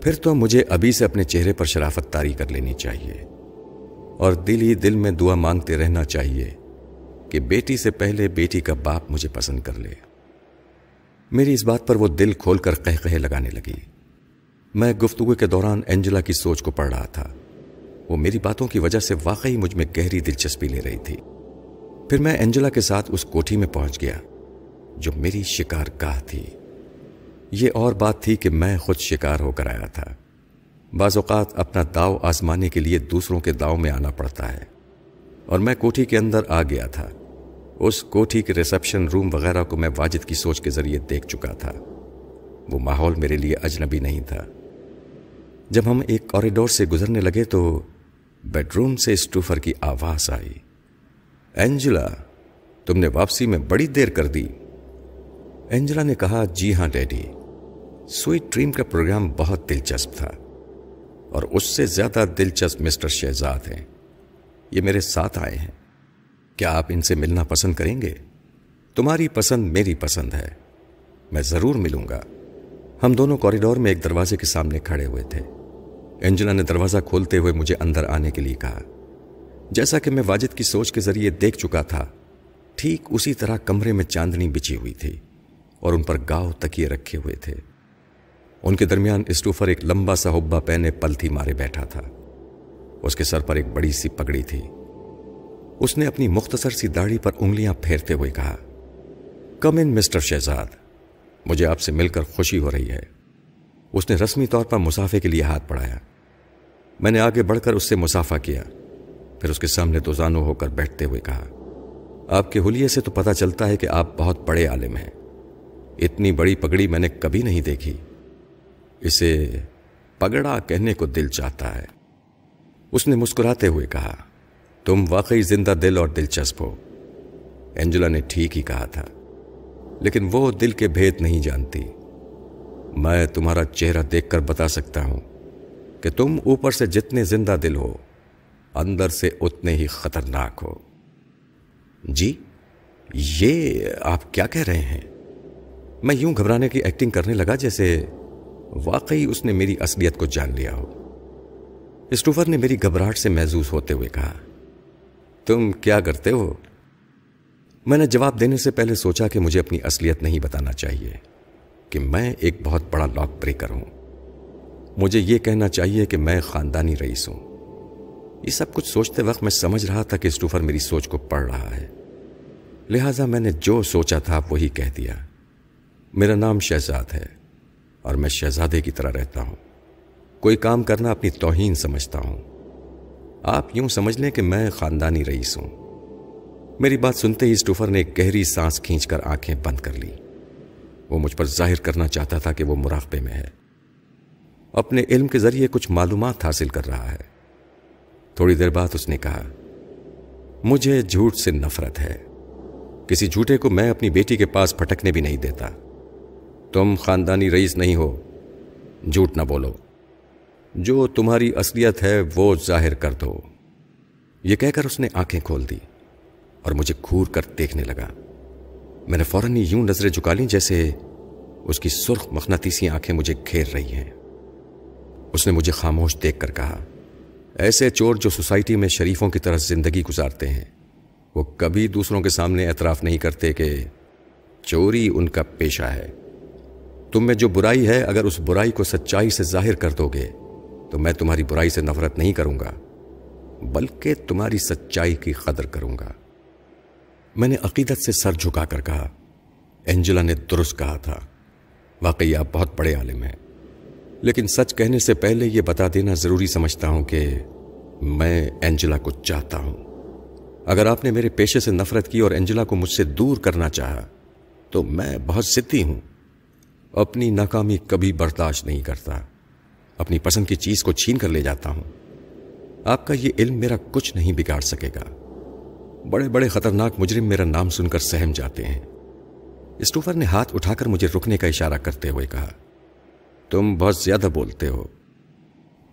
پھر تو مجھے ابھی سے اپنے چہرے پر شرافت تاری کر لینی چاہیے۔ اور دل ہی دل میں دعا مانگتے رہنا چاہیے کہ بیٹی سے پہلے بیٹی کا باپ مجھے پسند کر لے۔ میری اس بات پر وہ دل کھول کر کہہ کہے لگانے لگی۔ میں گفتگو کے دوران اینجلا کی سوچ کو پڑھ رہا تھا۔ وہ میری باتوں کی وجہ سے واقعی مجھ میں گہری دلچسپی لے رہی تھی۔ پھر میں اینجلا کے ساتھ اس کوٹھی میں پہنچ گیا، جو میری شکار گاہ تھی۔ یہ اور بات تھی کہ میں خود شکار ہو کر آیا تھا۔ بعض اوقات اپنا داؤ آزمانے کے لیے دوسروں کے داؤ میں آنا پڑتا ہے۔ اور میں کوٹھی کے اندر آ گیا تھا۔ اس کوٹھی کے ریسپشن روم وغیرہ کو میں واجد کی سوچ کے ذریعے دیکھ چکا تھا۔ وہ ماحول میرے لیے اجنبی نہیں تھا۔ جب ہم ایک کوریڈور سے گزرنے لگے تو بیڈ روم سے اسٹوفر کی آواز آئی۔ اینجلا تم نے واپسی میں بڑی دیر کر دی۔ اینجلا نے کہا جی ہاں ڈیڈی۔ سوئٹ ڈریم کا پروگرام بہت دلچسپ تھا اور اس سے زیادہ دلچسپ مسٹر شہزاد ہیں۔ یہ میرے ساتھ آئے ہیں۔ کیا آپ ان سے ملنا پسند کریں گے؟ تمہاری پسند میری پسند ہے۔ میں ضرور ملوں گا۔ ہم دونوں کوریڈور میں ایک دروازے کے سامنے کھڑے ہوئے تھے۔ اینجلا نے دروازہ کھولتے ہوئے مجھے اندر آنے کے لیے کہا۔ جیسا کہ میں واجد کی سوچ کے ذریعے دیکھ چکا تھا، ٹھیک اسی طرح کمرے میں چاندنی بچی ہوئی تھی اور ان پر گاؤ تکیے رکھے ہوئے تھے۔ ان کے درمیان اسٹوفر ایک لمبا سا حبا پہنے پلتھی مارے بیٹھا تھا۔ اس کے سر پر ایک بڑی سی پگڑی تھی۔ اس نے اپنی مختصر سی داڑھی پر انگلیاں پھیرتے ہوئے کہا کم ان مسٹر شہزاد مجھے آپ سے مل کر خوشی ہو رہی ہے. اس نے رسمی طور پر مسافے کے لیے ہاتھ بڑھایا۔ میں نے آگے بڑھ کر اس سے مسافہ کیا۔ پھر اس کے سامنے دوزانو ہو کر بیٹھتے ہوئے کہا، آپ کے حلیے سے تو پتا چلتا ہے کہ آپ بہت بڑے عالم ہیں۔ اتنی بڑی پگڑی میں نے کبھی نہیں دیکھی۔ اسے پگڑا کہنے کو دل چاہتا ہے۔ اس نے مسکراتے ہوئے کہا تم واقعی زندہ دل اور دلچسپ ہو۔ اینجلا نے ٹھیک ہی کہا تھا، لیکن وہ دل کے بھید نہیں جانتی۔ میں تمہارا چہرہ دیکھ کر بتا سکتا ہوں کہ تم اوپر سے جتنے زندہ دل ہو، اندر سے اتنے ہی خطرناک ہو۔ جی یہ آپ کیا کہہ رہے ہیں؟ میں یوں گھبرانے کی ایکٹنگ کرنے لگا جیسے واقعی اس نے میری اصلیت کو جان لیا ہو۔ اسٹوفر نے میری گھبراہٹ سے محظوظ ہوتے ہوئے کہا تم کیا کرتے ہو؟ میں نے جواب دینے سے پہلے سوچا کہ مجھے اپنی اصلیت نہیں بتانا چاہیے کہ میں ایک بہت بڑا لاک بریکر ہوں۔ مجھے یہ کہنا چاہیے کہ میں خاندانی رئیس ہوں۔ یہ سب کچھ سوچتے وقت میں سمجھ رہا تھا کہ اسٹوفر میری سوچ کو پڑھ رہا ہے۔ لہذا میں نے جو سوچا تھا وہی کہہ دیا۔ میرا نام شہزاد ہے اور میں شہزادے کی طرح رہتا ہوں۔ کوئی کام کرنا اپنی توہین سمجھتا ہوں۔ آپ یوں سمجھ لیں کہ میں خاندانی رئیس ہوں۔ میری بات سنتے ہی اسٹوفر نے ایک گہری سانس کھینچ کر آنکھیں بند کر لی وہ مجھ پر ظاہر کرنا چاہتا تھا کہ وہ مراقبے میں ہے۔ اپنے علم کے ذریعے کچھ معلومات حاصل کر رہا ہے۔ تھوڑی دیر بعد اس نے کہا، مجھے جھوٹ سے نفرت ہے۔ کسی جھوٹے کو میں اپنی بیٹی کے پاس پھٹکنے بھی نہیں دیتا۔ تم خاندانی رئیس نہیں ہو۔ جھوٹ نہ بولو۔ جو تمہاری اصلیت ہے وہ ظاہر کر دو۔ یہ کہہ کر اس نے آنکھیں کھول دی اور مجھے گھور کر دیکھنے لگا۔ میں نے فوراً یوں نظریں جھکا لیں جیسے اس کی سرخ مخناطیسی آنکھیں مجھے گھیر رہی ہیں۔ اس نے مجھے خاموش دیکھ کر کہا، ایسے چور جو سوسائٹی میں شریفوں کی طرح زندگی گزارتے ہیں، وہ کبھی دوسروں کے سامنے اعتراف نہیں کرتے کہ چوری ان کا پیشہ ہے۔ تم میں جو برائی ہے، اگر اس برائی کو سچائی سے ظاہر کر دو گے تو میں تمہاری برائی سے نفرت نہیں کروں گا، بلکہ تمہاری سچائی کی قدر کروں گا۔ میں نے عقیدت سے سر جھکا کر کہا اینجلا نے درست کہا تھا۔ واقعی آپ بہت بڑے عالم ہیں۔ لیکن سچ کہنے سے پہلے یہ بتا دینا ضروری سمجھتا ہوں کہ میں اینجلا کو چاہتا ہوں۔ اگر آپ نے میرے پیشے سے نفرت کی اور اینجلا کو مجھ سے دور کرنا چاہا، تو میں بہت سدھی ہوں۔ اپنی ناکامی کبھی برداشت نہیں کرتا۔ اپنی پسند کی چیز کو چھین کر لے جاتا ہوں۔ آپ کا یہ علم میرا کچھ نہیں بگاڑ سکے گا۔ بڑے بڑے خطرناک مجرم میرا نام سن کر سہم جاتے ہیں۔ اسٹوفر نے ہاتھ اٹھا کر مجھے رکنے کا اشارہ کرتے ہوئے کہا، تم بہت زیادہ بولتے ہو۔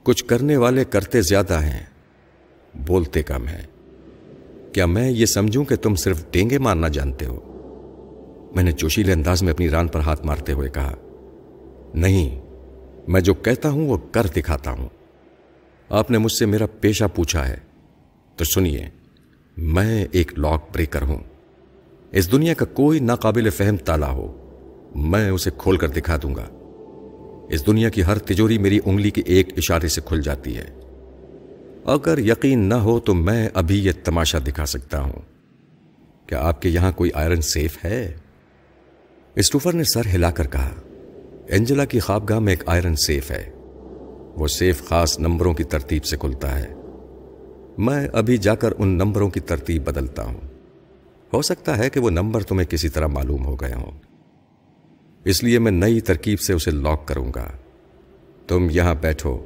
کچھ کرنے والے کرتے زیادہ ہیں، بولتے کم ہیں۔ کیا میں یہ سمجھوں کہ تم صرف ڈینگے مارنا جانتے ہو؟ میں نے جوشیلے انداز میں اپنی ران پر ہاتھ مارتے ہوئے کہا، نہیں۔ میں جو کہتا ہوں وہ کر دکھاتا ہوں۔ آپ نے مجھ سے میرا پیشہ پوچھا ہے۔ تو سنیے، میں ایک لاک بریکر ہوں۔ اس دنیا کا کوئی ناقابل فہم تالا ہو۔ میں اسے کھول کر دکھا دوں گا۔ اس دنیا کی ہر تجوری میری انگلی کے ایک اشارے سے کھل جاتی ہے۔ اگر یقین نہ ہو تو میں ابھی یہ تماشا دکھا سکتا ہوں۔ کیا آپ کے یہاں کوئی آئرن سیف ہے؟ اسٹوفر نے سر ہلا کر کہا۔ اینجلا کی خوابگاہ میں ایک آئرن سیف ہے۔ وہ سیف خاص نمبروں کی ترتیب سے کھلتا ہے۔ میں ابھی جا کر ان نمبروں کی ترتیب بدلتا ہوں۔ ہو سکتا ہے کہ وہ نمبر تمہیں کسی طرح معلوم ہو گئے ہوں۔ اس لیے میں نئی ترکیب سے اسے لاک کروں گا۔ تم یہاں بیٹھو،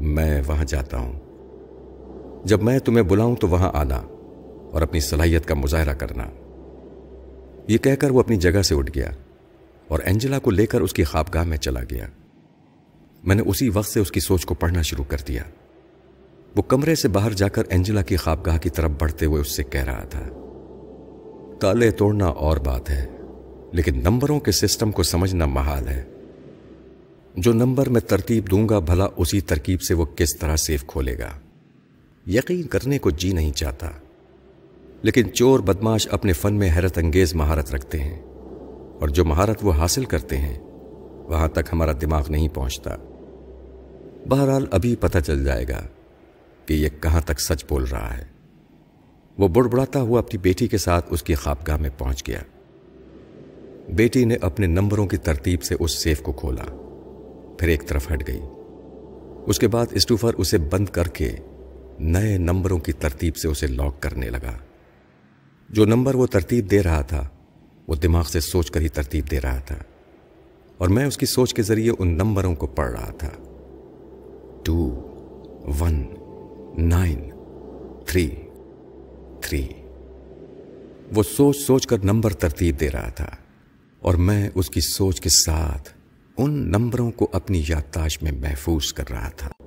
میں وہاں جاتا ہوں۔ جب میں تمہیں بلاؤں تو وہاں آنا اور اپنی صلاحیت کا مظاہرہ کرنا۔ یہ کہہ کر وہ اپنی جگہ سے اٹھ گیا۔ اور اینجلا کو لے کر اس کی خوابگاہ میں چلا گیا۔ میں نے اسی وقت سے اس کی سوچ کو پڑھنا شروع کر دیا۔ وہ کمرے سے باہر جا کر اینجلا کی خوابگاہ کی طرف بڑھتے ہوئے اس سے کہہ رہا تھا، تالے توڑنا اور بات ہے، لیکن نمبروں کے سسٹم کو سمجھنا محال ہے۔ جو نمبر میں ترتیب دوں گا، بھلا اسی ترکیب سے وہ کس طرح سیف کھولے گا۔ یقین کرنے کو جی نہیں چاہتا۔ لیکن چور بدماش اپنے فن میں حیرت انگیز مہارت رکھتے ہیں۔ اور جو مہارت وہ حاصل کرتے ہیں، وہاں تک ہمارا دماغ نہیں پہنچتا۔ بہرحال ابھی پتہ چل جائے گا کہ یہ کہاں تک سچ بول رہا ہے۔ وہ بڑ بڑاتا ہوا اپنی بیٹی کے ساتھ اس کی خوابگاہ میں پہنچ گیا۔ بیٹی نے اپنے نمبروں کی ترتیب سے اس سیف کو کھولا۔ پھر ایک طرف ہٹ گئی۔ اس کے بعد اسٹوفر اسے بند کر کے نئے نمبروں کی ترتیب سے اسے لاک کرنے لگا۔ جو نمبر وہ ترتیب دے رہا تھا وہ دماغ سے سوچ کر ہی ترتیب دے رہا تھا اور میں اس کی سوچ کے ذریعے ان نمبروں کو پڑھ رہا تھا۔ Two, one, nine, three three. وہ سوچ سوچ کر نمبر ترتیب دے رہا تھا اور میں اس کی سوچ کے ساتھ ان نمبروں کو اپنی یادداشت میں محفوظ کر رہا تھا۔